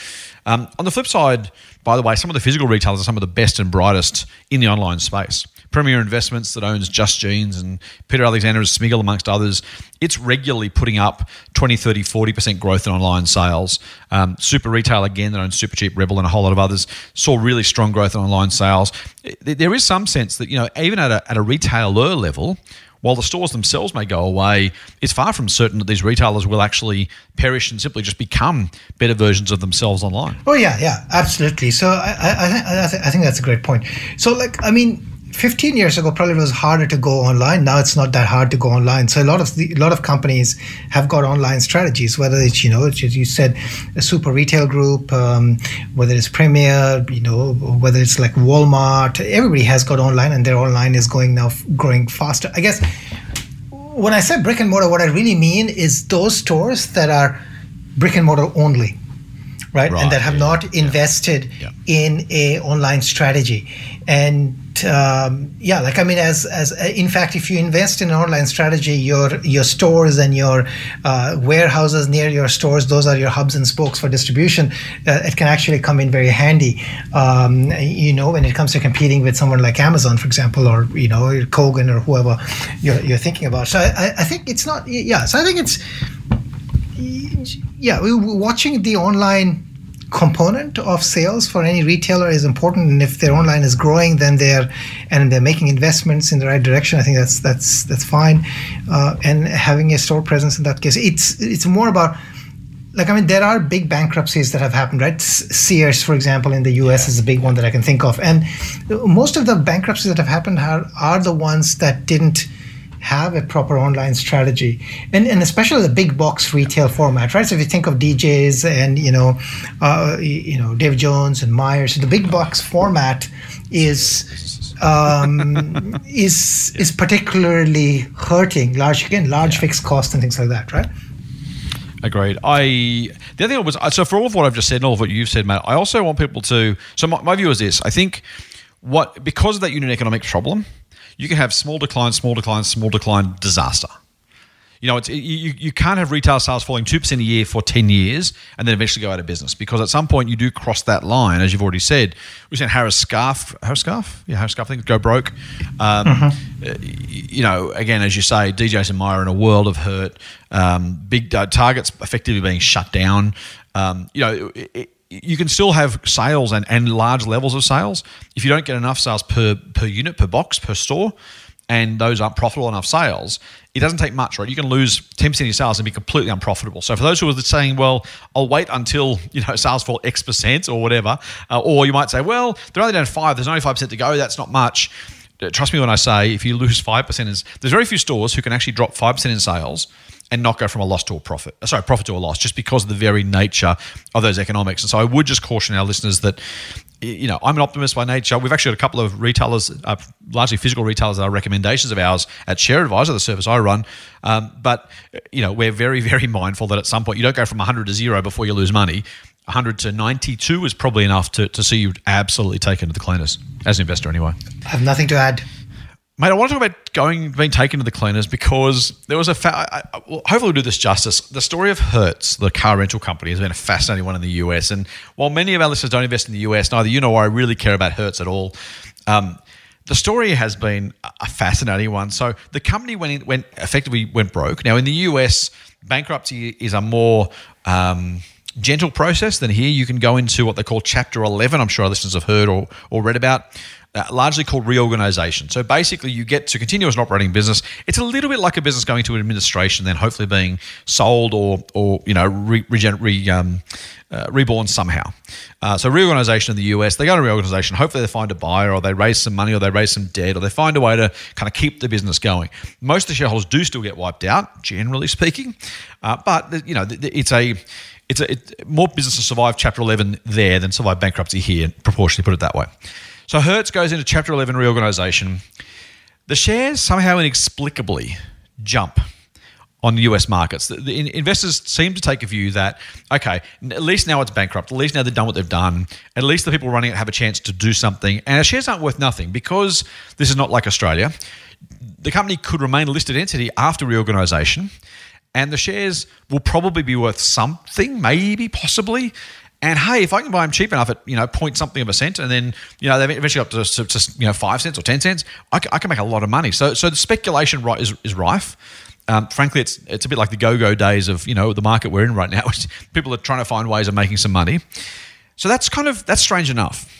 Um, on the flip side, by the way, some of the physical retailers are some of the best and brightest in the online space. Premier Investments that owns Just Jeans and Peter Alexander Smiggle, amongst others, it's regularly putting up 20, 30, 40% growth in online sales. Um, Super Retail, again, that owns Supercheap, Rebel, and a whole lot of others, saw really strong growth in online sales. There is some sense that, you know, even at a, at a retailer level, while the stores themselves may go away, it's far from certain that these retailers will actually perish and simply just become better versions of themselves online. Oh yeah, yeah, absolutely. So I, I, I, I think that's a great point. So like, I mean, 15 years ago probably was harder to go online. Now it's not that hard to go online. So a lot of the, a lot of companies have got online strategies whether it's you know as you said a super retail group um, whether it's premier you know whether it's like walmart everybody has got online and their online is going now growing faster. I guess when i say brick and mortar what i really mean is those stores that are brick and mortar only right, Right, and that have yeah, not invested Yeah. in a online strategy. And um, yeah, like I mean, as as in fact, if you invest in an online strategy, your your stores and your uh, warehouses near your stores, those are your hubs and spokes for distribution. Uh, it can actually come in very handy. Um, you know, when it comes to competing with someone like Amazon, for example, or you know, Kogan or whoever you're, you're thinking about. So I, I think it's not. Yeah, so I think it's yeah, watching the online component of sales for any retailer is important and if their online is growing then they're and they're making investments in the right direction i think that's that's that's fine. Uh, and having a store presence in that case it's it's more about like i mean there are big bankruptcies that have happened right? Sears for example in the us is a big one that i can think of. And most of the bankruptcies that have happened are, are the ones that didn't have a proper online strategy and, and especially the big box retail format right so if you think of djs and you know uh, you know dave jones and myers the big box format is um, is is particularly hurting large again large fixed costs and things like that right Agreed. I the other thing was so for all of what I've just said and all of what you've said, Matt. I also want people to. So my, my view is this: I think what because of that unit economic problem, you can have small decline, small decline, small decline, disaster. You know, it's, you, you can't have retail sales falling 2% a year for 10 years and then eventually go out of business because at some point you do cross that line, as you've already said. We've seen Harris Scarfe, Harris Scarfe? Yeah, Harris Scarfe, I think, go broke. Um, uh, You know, again, as you say, DJs and Myer in a world of hurt. Um, big uh, targets effectively being shut down. Um, you know, it, it, you can still have sales and, and large levels of sales. If you don't get enough sales per, per unit, per box, per store, and those aren't profitable enough sales, it doesn't take much, right? You can lose 10% of your sales and be completely unprofitable. So for those who are saying, well, I'll wait until, you know, sales fall X percent or whatever, uh, or you might say, well, they're only down five, there's only 5% to go, that's not much. Trust me when I say if you lose 5%, is, there's very few stores who can actually drop 5% in sales and not go from a loss to a profit. Sorry, profit to a loss, just because of the very nature of those economics. And so I would just caution our listeners that, you know, I'm an optimist by nature. We've actually got a couple of retailers, uh, largely physical retailers, that are recommendations of ours at Share Advisor, the service I run. Um, but, you know, we're very, very mindful that at some point you don't go from 100 to zero before you lose money. 100 to 92 is probably enough to, to see you absolutely taken to the cleaners, as an investor anyway. i have nothing to add Mate, I want to talk about going being taken to the cleaners because there was a. Fa- I, I, hopefully, we'll do this justice. The story of Hertz, the car rental company, has been a fascinating one in the US. And while many of our listeners don't invest in the US, neither you nor I really care about Hertz at all. Um, the story has been a fascinating one. So the company went in, went effectively went broke. Now in the US, bankruptcy is a more um, gentle process than here. You can go into what they call Chapter 11. I'm sure our listeners have heard or, or read about. Uh, largely called reorganization. So basically, you get to continue as an operating business. It's a little bit like a business going to an administration, then hopefully being sold or, or you know, re, regen- re, um, uh, reborn somehow. Uh, so reorganization in the US, they go to reorganization. Hopefully, they find a buyer, or they raise some money, or they raise some debt, or they find a way to kind of keep the business going. Most of the shareholders do still get wiped out, generally speaking, uh, but you know, it's a it's a, it, more businesses survive Chapter 11 there than survive bankruptcy here, proportionally, put it that way. So Hertz goes into Chapter 11 reorganization. The shares somehow inexplicably jump on the US markets. The, the investors seem to take a view that, okay, at least now it's bankrupt. At least now they've done what they've done. At least the people running it have a chance to do something. And our shares aren't worth nothing because this is not like Australia. The company could remain a listed entity after reorganization, and the shares will probably be worth something, maybe, possibly. And hey, if I can buy them cheap enough at you know point something of a cent, and then you know they eventually up to, to, to you know five cents or ten cents, I, can make a lot of money. So so the speculation right is, is rife. Um, frankly, it's it's a bit like the go-go days of you know the market we're in right now. People are trying to find ways of making some money. So that's kind of that's strange enough.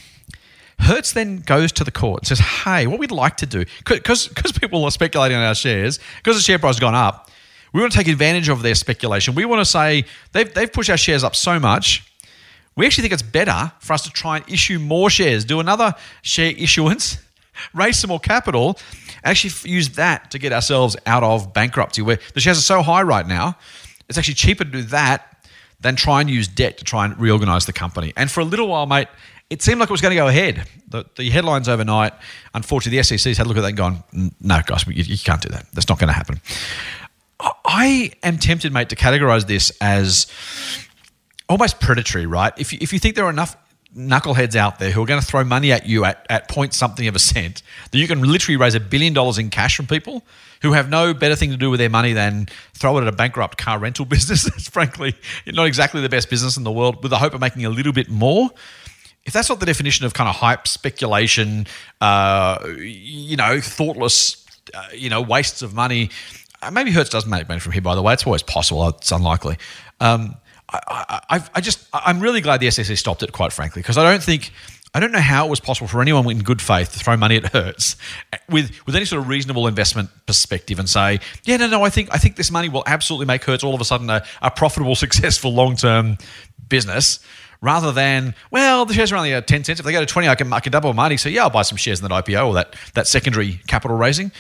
Hertz then goes to the court and says, "Hey, what we'd like to do, because because people are speculating on our shares, because the share price has gone up, we want to take advantage of their speculation. We want to say they've they've pushed our shares up so much." We actually think it's better for us to try and issue more shares, do another share issuance, raise some more capital, actually use that to get ourselves out of bankruptcy. Where the shares are so high right now, it's actually cheaper to do that than try and use debt to try and reorganize the company. And for a little while, mate, it seemed like it was going to go ahead. The, the headlines overnight, unfortunately, the SEC's had a look at that and gone, no, guys, you, you can't do that. That's not going to happen. I- am tempted, mate, to categorize this as almost predatory, right? If you, if you think there are enough knuckleheads out there who are going to throw money at you at, at point something of a cent that you can literally raise a billion dollars in cash from people who have no better thing to do with their money than throw it at a bankrupt car rental business. It's frankly not exactly the best business in the world with the hope of making a little bit more. If that's not the definition of kind of hype, speculation, uh, you know, thoughtless, uh, you know, wastes of money, uh, maybe Hertz doesn't make money from here, by the way. It's always possible. It's unlikely. Um, I, I, I just, I'm really glad the SEC stopped it, quite frankly, because I don't think, I don't know how it was possible for anyone in good faith to throw money at Hertz with with any sort of reasonable investment perspective and say, yeah, no, no, I think I think this money will absolutely make Hertz all of a sudden a, a profitable, successful, long term business. Rather than, well, the shares are only at 10 cents. If they go to 20, I can, I can double my money. So, yeah, I'll buy some shares in that IPO or that, that secondary capital raising.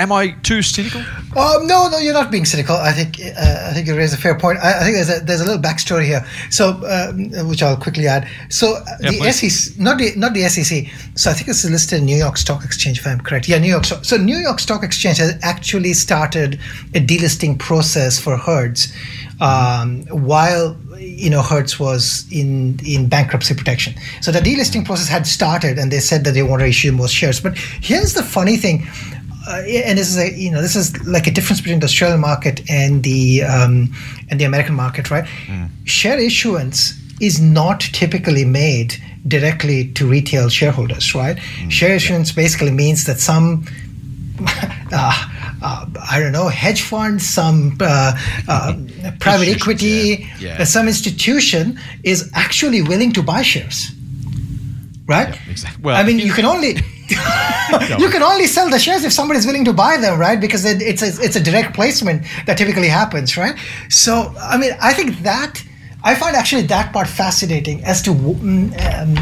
Am I too cynical? Um, no, no, you're not being cynical. I think uh, I think you raise a fair point. I, I, think there's a there's a little backstory here, so um, which I'll quickly add. So uh, yeah, the please. SEC, not the not the SEC. So I think it's listed in New York Stock Exchange, if I'm correct. Yeah, New York. Stock, so New York Stock Exchange has actually started a delisting process for Hertz, um, while you know Hertz was in in bankruptcy protection. So the delisting process had started, and they said that they want to issue more shares. But here's the funny thing uh, and this is a you know this is like a difference between the Australian market and the um, and the American market, right? Mm. Share issuance is not typically made directly to retail shareholders, right? Mm. Share issuance basically means that some uh, uh, I don't know, hedge fund, some uh, uh, private equity, yeah. Yeah. some institution is actually willing to buy shares, right? Yeah, exactly. Well, I mean, you can only you can only sell the shares if somebody's willing to buy them, right? Because it, it's a, it's a direct placement that typically happens, right? So, I mean, I think that I find actually that part fascinating as to. Um,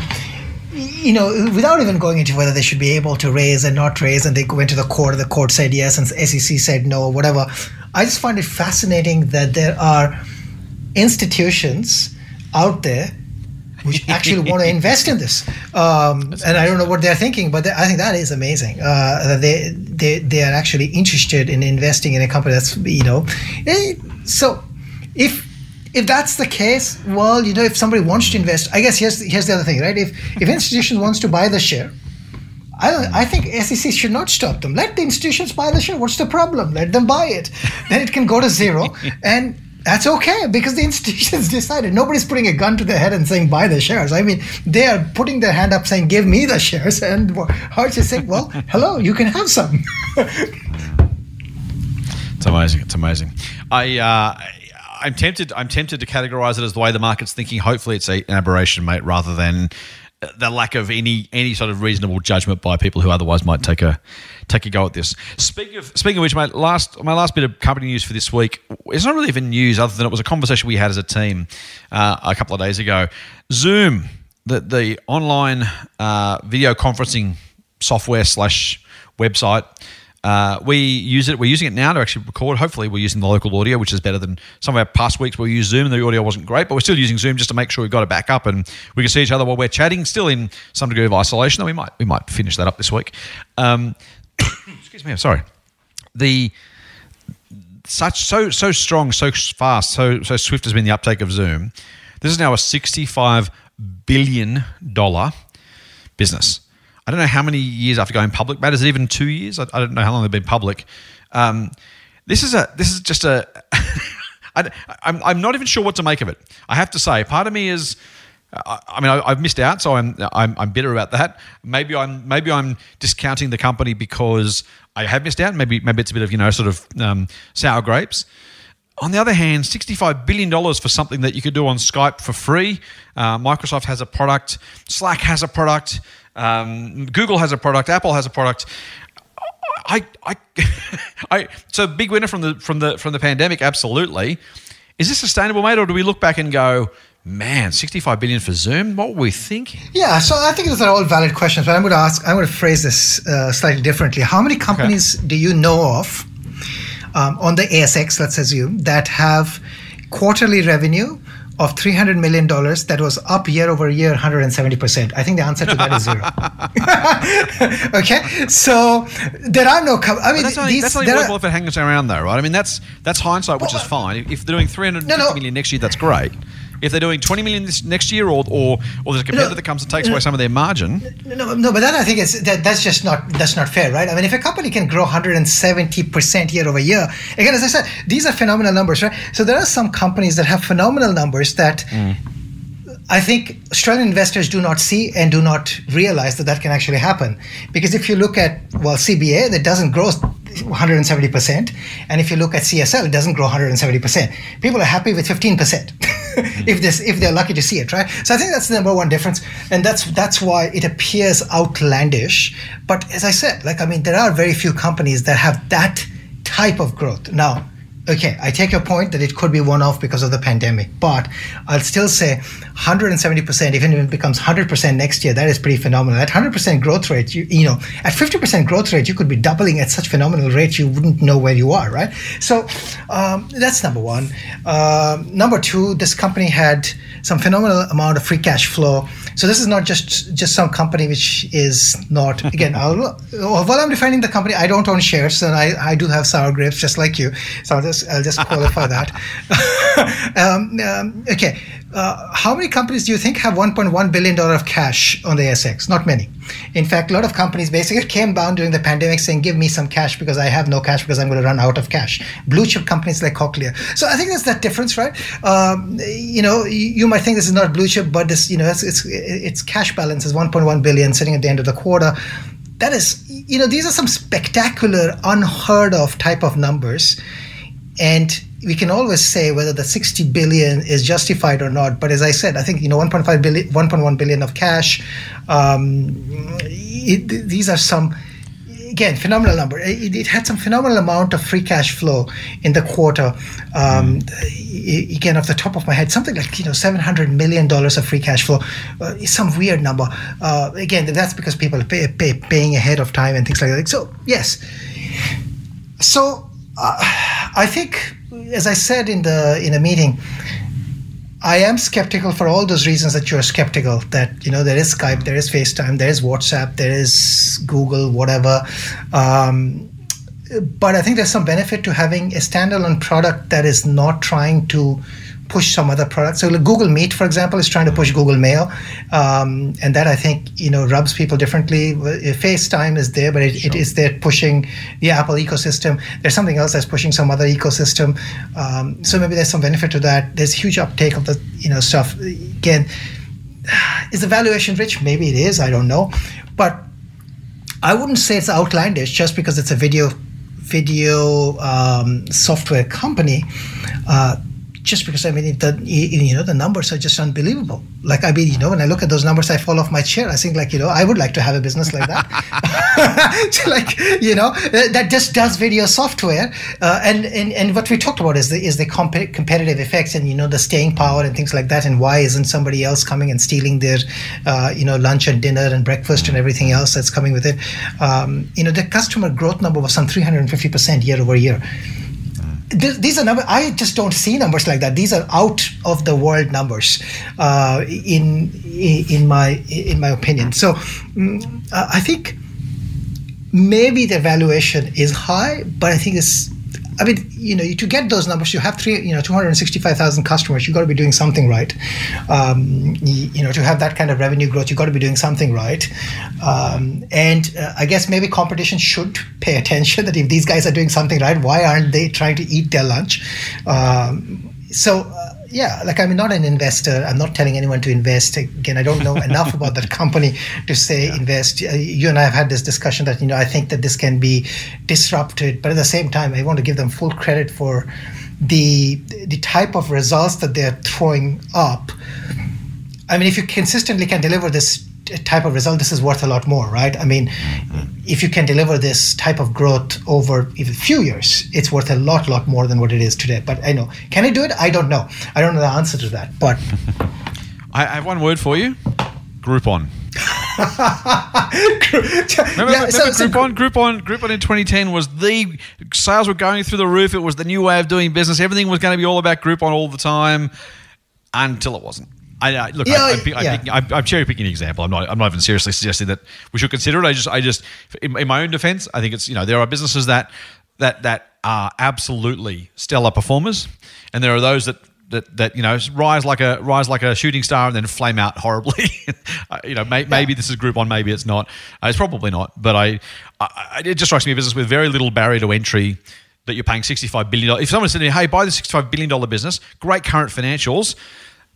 you know, without even going into whether they should be able to raise and not raise, and they went to the court, the court said yes, and SEC said no, whatever. I just find it fascinating that there are institutions out there which actually want to invest in this. Um, and I don't know what they're thinking, but I think that is amazing. Uh, they they they are actually interested in investing in a company that's you know. Eh, so if if that's the case, well, you know, if somebody wants to invest, I guess here's here's the other thing, right? If if institution wants to buy the share. I, I think SEC should not stop them. Let the institutions buy the share. What's the problem? Let them buy it. Then it can go to zero, and that's okay because the institutions decided. Nobody's putting a gun to their head and saying buy the shares. I mean, they are putting their hand up saying give me the shares, and Hertz is saying, well, hello, you can have some. it's amazing. It's amazing. I. Uh, I'm tempted. I'm tempted to categorize it as the way the market's thinking. Hopefully, it's an aberration, mate, rather than the lack of any any sort of reasonable judgment by people who otherwise might take a take a go at this. Speaking of speaking of which, my last my last bit of company news for this week it's not really even news other than it was a conversation we had as a team uh, a couple of days ago. Zoom, the the online uh, video conferencing software slash website uh, we use it. We're using it now to actually record. Hopefully, we're using the local audio, which is better than some of our past weeks where we used Zoom and the audio wasn't great. But we're still using Zoom just to make sure we've got it back up and we can see each other while we're chatting. Still in some degree of isolation. though we might we might finish that up this week. Um, excuse me. I'm sorry. The such so so strong, so fast, so so swift has been the uptake of Zoom. This is now a 65 billion dollar business. I don't know how many years after going public, Matt. Is it even two years? I, I don't know how long they've been public. Um, this is a this is just a. I, I'm I'm not even sure what to make of it. I have to say, part of me is. I, mean, I, have missed out, so I'm, I'm I'm bitter about that. Maybe I'm maybe I'm discounting the company because I have missed out. Maybe maybe it's a bit of you know sort of um, sour grapes. On the other hand, $65 billion for something that you could do on Skype for free. Uh, Microsoft has a product, Slack has a product, um, Google has a product, Apple has a product. I, I, I, so big winner from the from the from the pandemic, absolutely. Is this sustainable, mate, or do we look back and go, man, sixty-five billion for Zoom? What were we thinking? Yeah, so I think those are all valid questions, but I'm going to ask. I'm going to phrase this uh, slightly differently. How many companies okay. do you know of um, on the ASX? Let's assume that have quarterly revenue of $300 million that was up year over year 170%. I think the answer to that is zero. okay? So there are no. Com- I mean, that's only, these, that's only worthwhile if it hangs around, though, right? I mean, that's that's hindsight, which well, is fine. If they're doing 350 no, no. million next year, that's great. If they're doing 20 million this next year, or or, or there's a competitor No, that comes and takes away some of their margin, No, no, but that I think is that that's just not that's not fair, right? I mean, if a company can grow 170 percent year over year, again, as I said, these are phenomenal numbers, right? So there are some companies that have phenomenal numbers that. Mm. I think Australian investors do not see and do not realize that that can actually happen. Because if you look at, well, CBA, that doesn't grow 170%. And if you look at CSL, it doesn't grow 170%. People are happy with 15%. Mm-hmm. if this if they're lucky to see it, right? So I think that's the number one difference. And that's that's why it appears outlandish. But as I said, like I mean, there are very few companies that have that type of growth. Now, Okay, I take your point that it could be one off because of the pandemic, but I'll still say 170%, even if it becomes 100% next year, that is pretty phenomenal. At 100% growth rate, you, you know, at 50% growth rate, you could be doubling at such phenomenal rate, you wouldn't know where you are, right? So um, that's number one. Um number two, this company had some phenomenal amount of free cash flow. So this is not just just some company which is not again. I'll, while I'm defining the company, I don't own shares, and I, I do have sour grapes just like you. So just I'll just qualify that. um, um, okay, uh, how many companies do you think have 1.1 billion dollar of cash on the ASX? Not many. In fact, a lot of companies basically came down during the pandemic saying, "Give me some cash because I have no cash because I'm going to run out of cash." Blue chip companies like Cochlear. So I think that's that difference, right? Um, you know, you, you might think this is not blue chip, but this, you know, it's it's, it's cash balance is 1.1 billion sitting at the end of the quarter. That is, you know, these are some spectacular, unheard of type of numbers, and we can always say whether the 60 billion is justified or not. But as I said, I think you know 1.5 billion, 1.1 billion of cash. Um, it, these are some again phenomenal number. It, it, had some phenomenal amount of free cash flow in the quarter. Um, mm. Again, off the top of my head, something like you know 700 million dollars of free cash flow. Uh, some weird number. Uh, again, that's because people are pay, pay, paying ahead of time and things like that. So yes. So uh, I think as I said in the in a meeting, I am skeptical for all those reasons that you're skeptical. That you know there is Skype, there is FaceTime, there is WhatsApp, there is Google, whatever. Um, but I think there's some benefit to having a standalone product that is not trying to push some other product. So like Google Meet, for example, is trying to push Google Mail, um, and that I think you know rubs people differently. FaceTime is there, but it, sure. it is there pushing the Apple ecosystem. There's something else that's pushing some other ecosystem. Um, so maybe there's some benefit to that. There's huge uptake of the you know stuff. Again, is the valuation rich? Maybe it is. I don't know, but I wouldn't say it's outlandish just because it's a video video um, software company. Uh, just because I mean the you know the numbers are just unbelievable. Like I mean you know when I look at those numbers, I fall off my chair. I think like you know I would like to have a business like that. like you know that just does video software, uh, and, and and what we talked about is the is the comp- competitive effects and you know the staying power and things like that. And why isn't somebody else coming and stealing their uh, you know lunch and dinner and breakfast and everything else that's coming with it? Um, you know the customer growth number was some 350 percent year over year these are numbers i just don't see numbers like that. These are out of the world numbers uh, in in my in my opinion. So um, i think maybe the valuation is high but i think it's I mean, you know, to get those numbers, you have three, you know, 265,000 customers. You've got to be doing something right. Um, you, you, know, to have that kind of revenue growth, you've got to be doing something right. Um, and uh, I guess maybe competition should pay attention that if these guys are doing something right, why aren't they trying to eat their lunch? Um, so. Uh, yeah, like I'm not an investor. I'm not telling anyone to invest. Again, I don't know enough about that company to say yeah. invest. Uh, you and I have had this discussion that you know I think that this can be disrupted, but at the same time, I want to give them full credit for the the type of results that they're throwing up. I mean, if you consistently can deliver this type of result, this is worth a lot more, right? I mean, mm-hmm. if you can deliver this type of growth over even a few years, it's worth a lot, lot more than what it is today. But I know, can I do it? I don't know. I don't know the answer to that. But I have one word for you: Groupon. remember, yeah, remember so, Groupon? Groupon, Groupon in 2010 was the sales were going through the roof. It was the new way of doing business. Everything was going to be all about Groupon all the time until it wasn't. I, I look. Yeah, I, yeah. Am cherry picking an example. I'm not. I'm not even seriously suggesting that we should consider it. I just. I just. In, in, my own defense, I think it's. You know, there are businesses that that that are absolutely stellar performers, and there are those that that, that you know rise like a rise like a shooting star and then flame out horribly. Uh, you know, may, maybe this is Groupon, maybe it's not. Uh, it's probably not. But I, I, it just strikes me a business with very little barrier to entry that you're paying $65 billion. If someone said to me, hey, buy the $65 billion business, great current financials.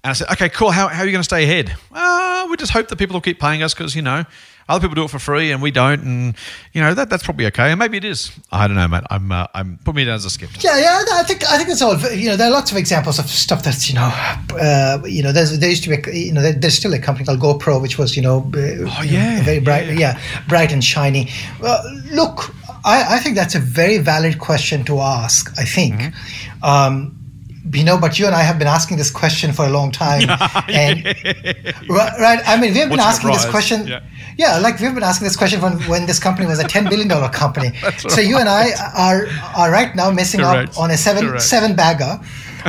And I said, okay, cool. How, how are you going to stay ahead? Uh, we just hope that people will keep paying us because, you know, other people do it for free and we don't. And, you know, that, that's probably okay. And maybe it is. I don't know, mate. I'm, uh, I'm putting me down as a skeptic. Yeah, yeah. I think I think it's all. You know, there are lots of examples of stuff that's you know, uh, you know. There's there used to be you know there, there's still a company called GoPro which was you know, uh, oh yeah, very bright, yeah, yeah. bright and shiny. Well, look, I, I think that's a very valid question to ask. I think. Mm-hmm. Um, you know, but you and I have been asking this question for a long time, and right, right, I mean, we've been What's asking this question. Yeah. yeah. like we've been asking this question when, when this company was a ten billion dollar company. right. So you and I are are right now messing Correct. up on a seven Correct. seven bagger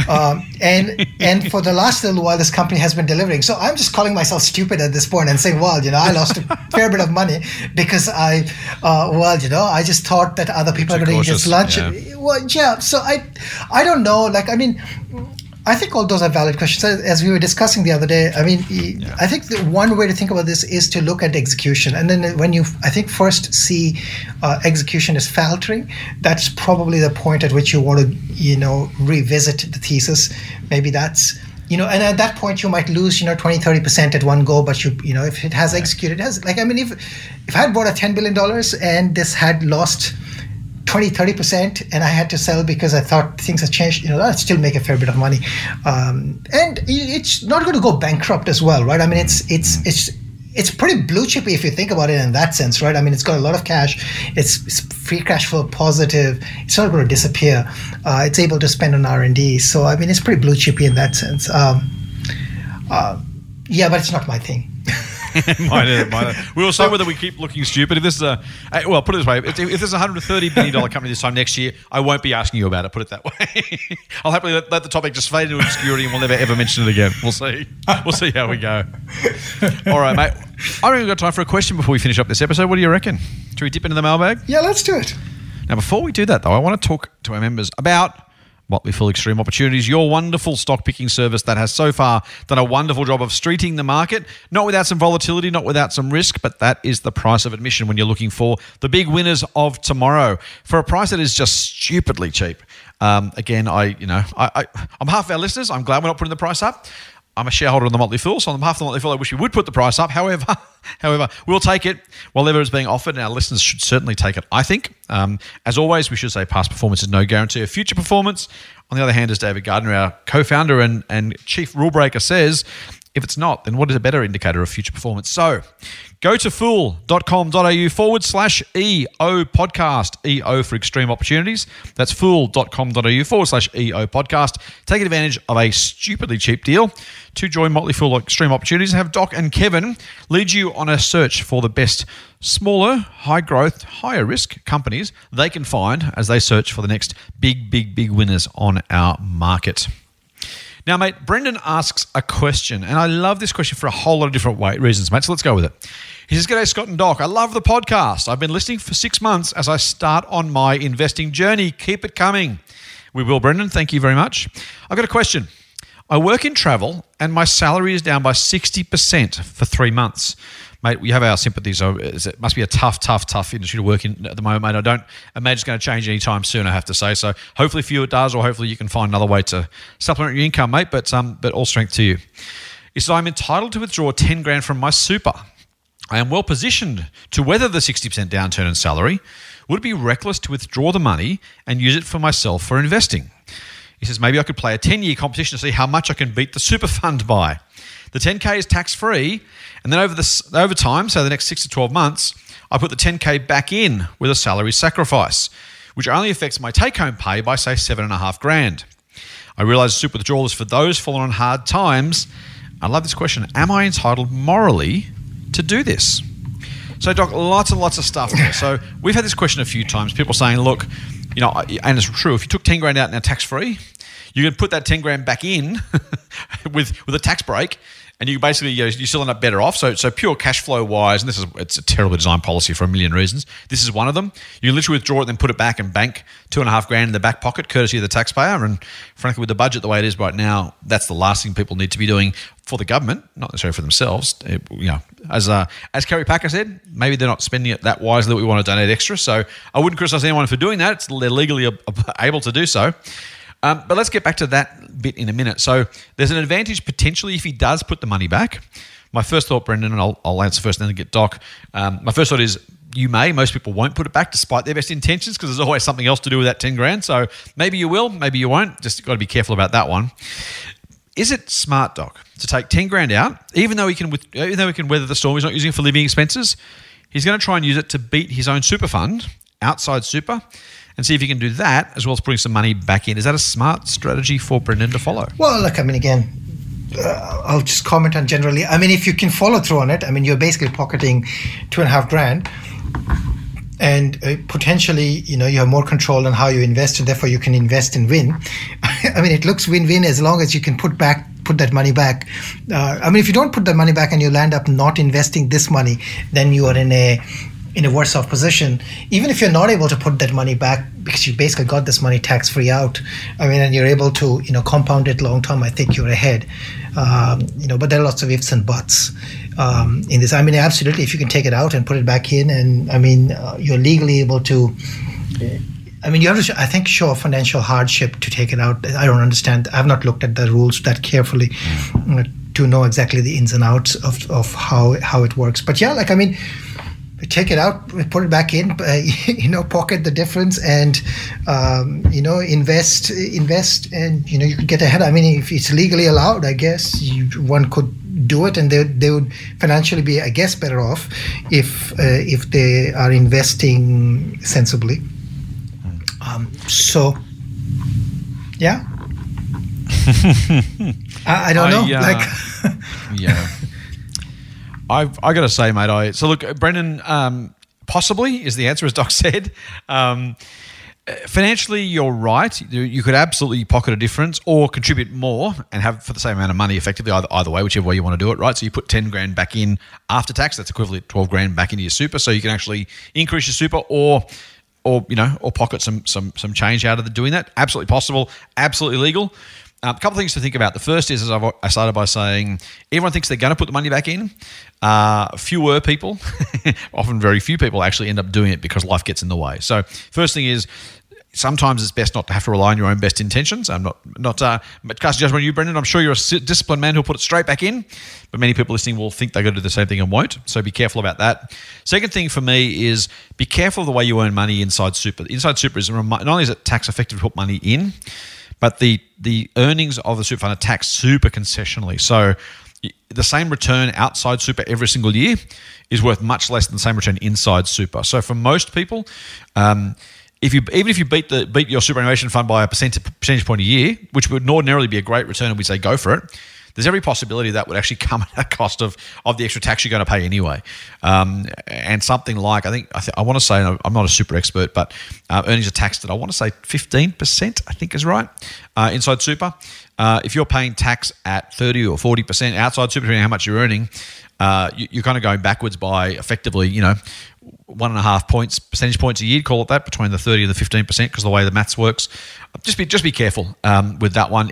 um, and and for the last little while, this company has been delivering. So I'm just calling myself stupid at this point and saying, well, you know, I lost a fair bit of money because I, uh, well, you know, I just thought that other people are going to eat this lunch. Yeah. Well, yeah. So I, I don't know. Like, I mean I think all those are valid questions. As we were discussing the other day, I mean, yeah. I think the one way to think about this is to look at execution. And then when you, I think, first see uh, execution is faltering, that's probably the point at which you want to, you know, revisit the thesis. Maybe that's, you know, and at that point you might lose, you know, 20, 30% at one go. But you, you know, if it has executed, it has, like, I mean, if, if I had bought a $10 billion and this had lost, 20 30% and i had to sell because i thought things had changed you know i'd still make a fair bit of money um, and it's not going to go bankrupt as well right i mean it's it's it's it's pretty blue chippy if you think about it in that sense, right? I mean, it's got a lot of cash. It's, it's free cash flow positive. It's not going to disappear. Uh, it's able to spend on R and D. So I mean, it's pretty blue chippy in that sense. Um, uh, yeah, but it's not my thing. minor, minor. We will say whether we keep looking stupid. If this is a, well, put it this way: if, if there's a hundred thirty billion dollar company this time next year, I won't be asking you about it. Put it that way. I'll happily let, let, the topic just fade into obscurity, and we'll never ever mention it again. We'll see. We'll see how we go. All right, mate. I don't even got time for a question before we finish up this episode. What do you reckon? Should we dip into the mailbag? Yeah, let's do it. Now, before we do that, though, I want to talk to our members about Motley Fool Extreme Opportunities, your wonderful stock picking service that has so far done a wonderful job of streeting the market, not without some volatility, not without some risk, but that is the price of admission when you're looking for the big winners of tomorrow for a price that is just stupidly cheap. Um, again, I, you know, I, I, behalf of our listeners, I'm glad we're not putting the price up. I'm a shareholder in the Motley Fool, so on behalf of the Motley Fool, I wish we would put the price up. However, however, we'll take it while ever it's being offered, and our listeners should certainly take it. I think, um, as always, we should say past performance is no guarantee of future performance. On the other hand, as David Gardner, our co-founder and, and chief rule breaker, says, if it's not, then what is a better indicator of future performance? So go to fool.com.au forward slash EO podcast, EO for extreme opportunities. That's fool.com.au forward slash EO podcast. Take advantage of a stupidly cheap deal to join Motley Fool Extreme Opportunities have Doc and Kevin lead you on a search for the best smaller, high growth, higher risk companies they can find as they search for the next big, big, big winners on our market. Now, mate, Brendan asks a question, and I love this question for a whole lot of different way, reasons, mate. So let's go with it. He says, G'day, Scott and Doc. I love the podcast. I've been listening for six months as I start on my investing journey. Keep it coming. We will, Brendan. Thank you very much. I've got a question. I work in travel, and my salary is down by 60% for three months mate, we have our sympathies. It must be a tough, tough, tough industry to work in at the moment, mate. I don't imagine it's going to change anytime soon. I have to say. So hopefully for you it does, or hopefully you can find another way to supplement your income, mate. But um, but all strength to you. He said, I'm entitled to withdraw 10 grand from my super. I am well positioned to weather the 60% downturn in salary. Would it be reckless to withdraw the money and use it for myself for investing? He says, maybe I could play a 10 year competition to see how much I can beat the super fund by. The 10K is tax free and then over the over time, so the next six to twelve months, I put the 10k back in with a salary sacrifice, which only affects my take-home pay by say seven and a half grand. I realise super withdrawal is for those fallen on hard times. I love this question: Am I entitled morally to do this? So, Doc, lots and lots of stuff there. So, we've had this question a few times. People saying, "Look, you know," and it's true. If you took ten grand out now tax free, you can put that ten grand back in with with a tax break and you basically you, know, you still end up better off. So so pure cash flow wise, and this is it's a terrible design policy for a million reasons. This is one of them. You literally withdraw it, then put it back and bank two and a half grand in the back pocket, courtesy of the taxpayer. And frankly, with the budget the way it is right now, that's the last thing people need to be doing for the government, not necessarily for themselves. It, you know, as uh, as Kerry Packer said, maybe they're not spending it that wisely that we want to donate extra. So I wouldn't criticise anyone for doing that. It's, they're legally able to do so. Um, but let's get back to that bit in a minute. So there's an advantage potentially if he does put the money back. My first thought, Brendan, and I'll, I'll answer first and then get Doc. Um, my first thought is you may. Most people won't put it back despite their best intentions because there's always something else to do with that 10 grand. So maybe you will, maybe you won't. Just got to be careful about that one. Is it smart, Doc, to take 10 grand out, even though he can, even though he can weather the storm, he's not using it for living expenses? He's going to try and use it to beat his own super fund, outside super, and see if you can do that as well as putting some money back in. Is that a smart strategy for Brendan to follow? Well, look, I mean, again, uh, I'll just comment on generally. I mean, if you can follow through on it, I mean, you're basically pocketing two and a half grand. And uh, potentially, you know, you have more control on how you invest, and therefore you can invest and win. I mean, it looks win-win as long as you can put back put that money back. Uh, I mean, if you don't put that money back and you land up not investing this money, then you are in a in a worse off position, even if you're not able to put that money back because you basically got this money tax free out. I mean, and you're able to you know compound it long term. I think you're ahead. Um, you know, but there are lots of ifs and buts um, in this. I mean, absolutely, if you can take it out and put it back in, and I mean, uh, you're legally able to. I mean, you have to, I think, show a financial hardship to take it out. I don't understand. I've not looked at the rules that carefully mm. to know exactly the ins and outs of, of how how it works. But yeah, like I mean, take it out, put it back in, uh, you know, pocket the difference, and um, you know, invest, invest, and you know, you could get ahead. I mean, if it's legally allowed, I guess you, one could do it, and they they would financially be, I guess, better off if uh, if they are investing sensibly. Um, so, yeah. I, I, don't know. I, uh, like, yeah. I've I got to say, mate. I so look, Brendan. Um, possibly is the answer, as Doc said. Um, financially, you're right. You could absolutely pocket a difference or contribute more and have for the same amount of money, effectively either either way, whichever way you want to do it. Right. So you put ten grand back in after tax. That's equivalent to twelve grand back into your super. So you can actually increase your super or or you know or pocket some some some change out of the doing that. Absolutely possible. Absolutely legal. Um, a couple of things to think about. The first is, as I've, i started by saying, everyone thinks they're going to put the money back in. Uh, fewer people, often very few people, actually end up doing it because life gets in the way. So, first thing is, sometimes it's best not to have to rely on your own best intentions. I'm not not uh, casting judgment on you, Brendan. I'm sure you're a disciplined man who'll put it straight back in, but many people listening will think they're going to do the same thing and won't. So be careful about that. Second thing for me is be careful of the way you earn money inside super. Inside super is not only is it tax effective to put money in, but the the earnings of the super fund are taxed super concessionally. So the same return outside super every single year is worth much less than the same return inside super. So for most people, um, if you even if you beat the beat your superannuation fund by a percent, percentage point a year, which would ordinarily be a great return, and we say go for it there's every possibility that would actually come at a cost of, of the extra tax you're going to pay anyway. Um, and something like, I think, I, th- I want to say, I'm not a super expert, but uh, earnings are taxed at, I want to say 15%, I think is right, uh, inside super. Uh, if you're paying tax at 30 or 40% outside super, depending how much you're earning, uh, you, are kind of going backwards by effectively, you know, one and a half points, percentage points a year, call it that, between the 30 and the 15%, because the way the maths works. Just be just be careful um, with that one.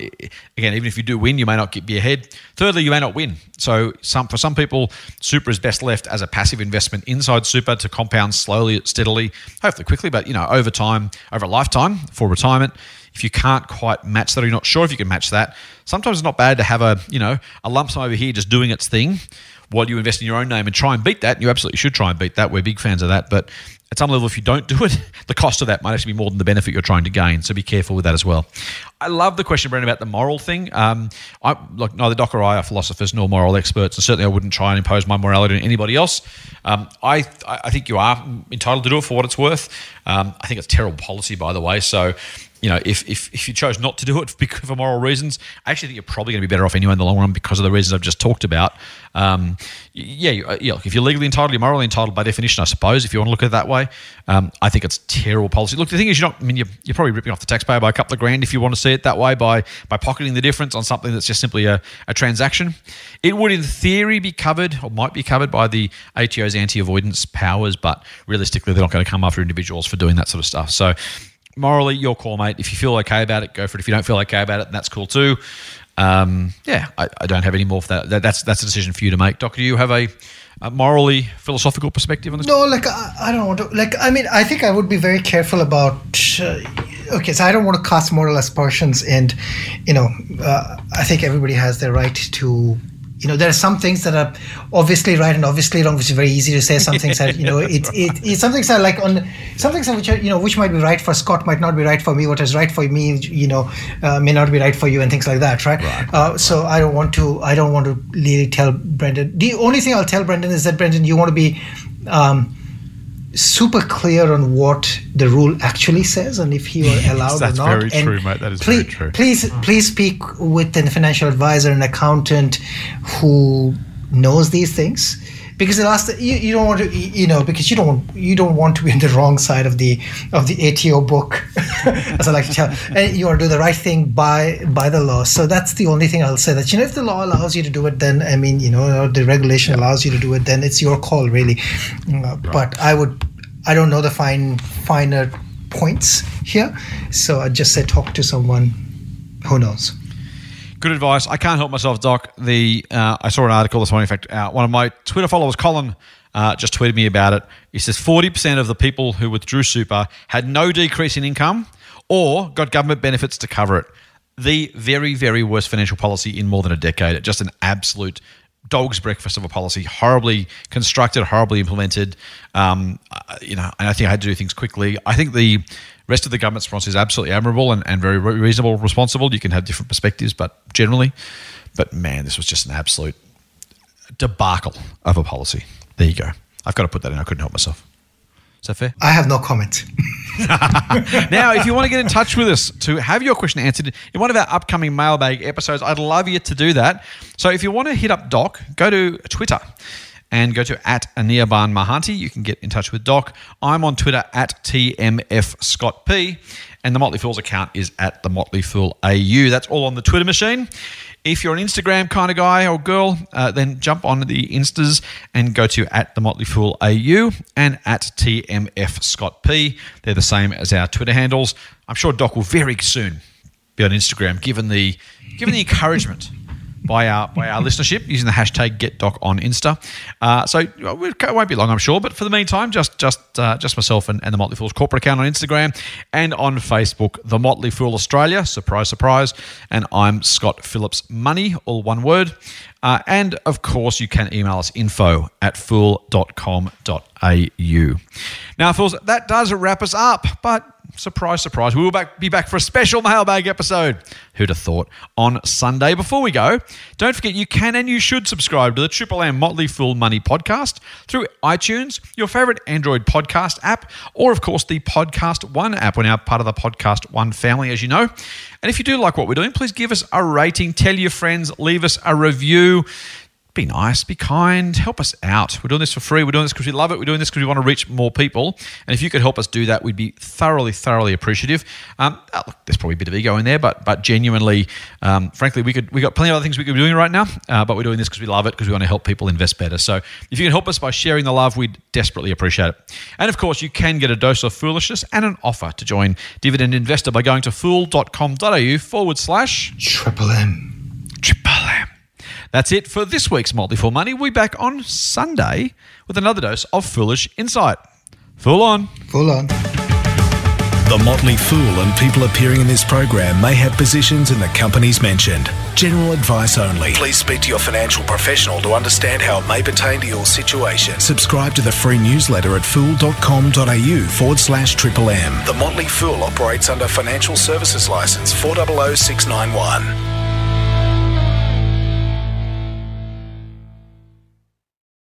Again, even if you do win, you may not get, be ahead. Thirdly, you may not win. So some for some people, super is best left as a passive investment inside super to compound slowly, steadily, hopefully quickly, but you know over time, over a lifetime for retirement. If you can't quite match that, or you're not sure if you can match that, sometimes it's not bad to have a you know a lump sum over here just doing its thing while you invest in your own name and try and beat that. And You absolutely should try and beat that. We're big fans of that. But at some level, if you don't do it, the cost of that might actually be more than the benefit you're trying to gain. So be careful with that as well. I love the question, Brendan, about the moral thing. Um, I, like neither Doc or I are philosophers nor moral experts, and certainly I wouldn't try and impose my morality on anybody else. Um, I, I think you are entitled to do it for what it's worth. Um, I think it's terrible policy, by the way. So you know, if, if, if you chose not to do it for moral reasons, I actually think you're probably going to be better off anyway in the long run because of the reasons I've just talked about. Um, yeah, uh, yeah, if you're legally entitled, you're morally entitled by definition, I suppose, if you want to look at it that way. Um, I think it's terrible policy. Look, the thing is, you're not, I mean, you're, you're probably ripping off the taxpayer by a couple of grand if you want to see it that way by, by pocketing the difference on something that's just simply a, a transaction. It would, in theory, be covered or might be covered by the ATO's anti avoidance powers, but realistically, they're not going to come after individuals for doing that sort of stuff. So, morally, your call, mate. If you feel okay about it, go for it. If you don't feel okay about it, that's cool too. Um, yeah, I, I, don't have any more for that. that. That's that's a decision for you to make. Doctor, do you have a, a morally philosophical perspective on this? No, like I, I, don't want to. Like I mean, I think I would be very careful about. Uh, okay, so I don't want to cast moral aspersions, and you know, uh, I think everybody has their right to you know there are some things that are obviously right and obviously wrong which is very easy to say. Some things that you know it, it, it some things are like on some things which are you know which might be right for scott might not be right for me. What is right for me you know uh, may not be right for you and things like that right, right, uh, right. So i don't want to i don't want to really tell brendan. The only thing i'll tell brendan is that brendan you want to be um, super clear on what the rule actually says and if he were allowed That's or not. very and true, mate. That is please, very true. Please, please speak with a financial advisor, an accountant who knows these things. Because the last you, you don't want to you know because you don't you don't want to be on the wrong side of the of the ATO book as I like to tell. And you want to do the right thing by by the law. So that's the only thing I'll say that you know if the law allows you to do it then I mean you know the regulation allows you to do it then it's your call really. Uh, but I would I don't know the fine finer points here. So I just say talk to someone. Who knows. Good advice. I can't help myself, Doc. The uh, I saw an article this morning. In fact, uh, one of my Twitter followers, Colin, uh, just tweeted me about it. He says forty percent of the people who withdrew super had no decrease in income or got government benefits to cover it. The very, very worst financial policy in more than a decade. Just an absolute dog's breakfast of a policy, horribly constructed, horribly implemented. Um, uh, you know, and I think I had to do things quickly. I think the rest of the government response is absolutely admirable and, and very reasonable, responsible. You can have different perspectives, but generally, but man, this was just an absolute debacle of a policy. There you go. I've got to put that in. I couldn't help myself. Is that fair? I have no comment. now, if you want to get in touch with us to have your question answered in one of our upcoming mailbag episodes, I'd love you to do that. So if you want to hit up Doc, go to Twitter and go to at Anirban Mahanti. You can get in touch with Doc. I'm on Twitter at TMF Scott P. And the Motley Fools account is at the Motley Fool AU. That's all on the Twitter machine. If you're an Instagram kind of guy or girl, uh, then jump on the Instas and go to at the Motley Fool AU and at TMF Scott P. They're the same as our Twitter handles. I'm sure Doc will very soon be on Instagram, given the given the encouragement by our by our listenership using the hashtag GetDoc on Insta. Uh, so it won't be long, I'm sure. But for the meantime, just just uh, just myself and, and the Motley Fool's corporate account on Instagram and on Facebook, the Motley Fool Australia. Surprise, surprise. And I'm Scott Phillips Money, all one word. Uh, and of course, you can email us info at fool.com.au. Now, fools, that does wrap us up. But surprise, surprise, we will back, be back for a special mailbag episode. Who'd have thought? On Sunday. Before we go, don't forget you can and you should subscribe to the Triple M Motley Fool Money podcast through iTunes, your favorite Android podcast app, or of course the Podcast One app. We're now part of the Podcast One family, as you know. And if you do like what we're doing, please give us a rating, tell your friends, leave us a review be nice, be kind, help us out. We're doing this for free. We're doing this because we love it. We're doing this because we want to reach more people. And if you could help us do that, we'd be thoroughly, thoroughly appreciative. Um, oh, look, there's probably a bit of ego in there, but but genuinely, um, frankly, we could we got plenty of other things we could be doing right now. Uh, but we're doing this because we love it because we want to help people invest better. So if you can help us by sharing the love, we'd desperately appreciate it. And of course, you can get a dose of foolishness and an offer to join Dividend Investor by going to fool.com.au forward slash triple M. Triple M. That's it for this week's Motley Fool Money. We'll be back on Sunday with another dose of foolish insight. Full on. Full on. The Motley Fool and people appearing in this program may have positions in the companies mentioned. General advice only. Please speak to your financial professional to understand how it may pertain to your situation. Subscribe to the free newsletter at fool.com.au forward slash triple M. The Motley Fool operates under Financial Services License 400691.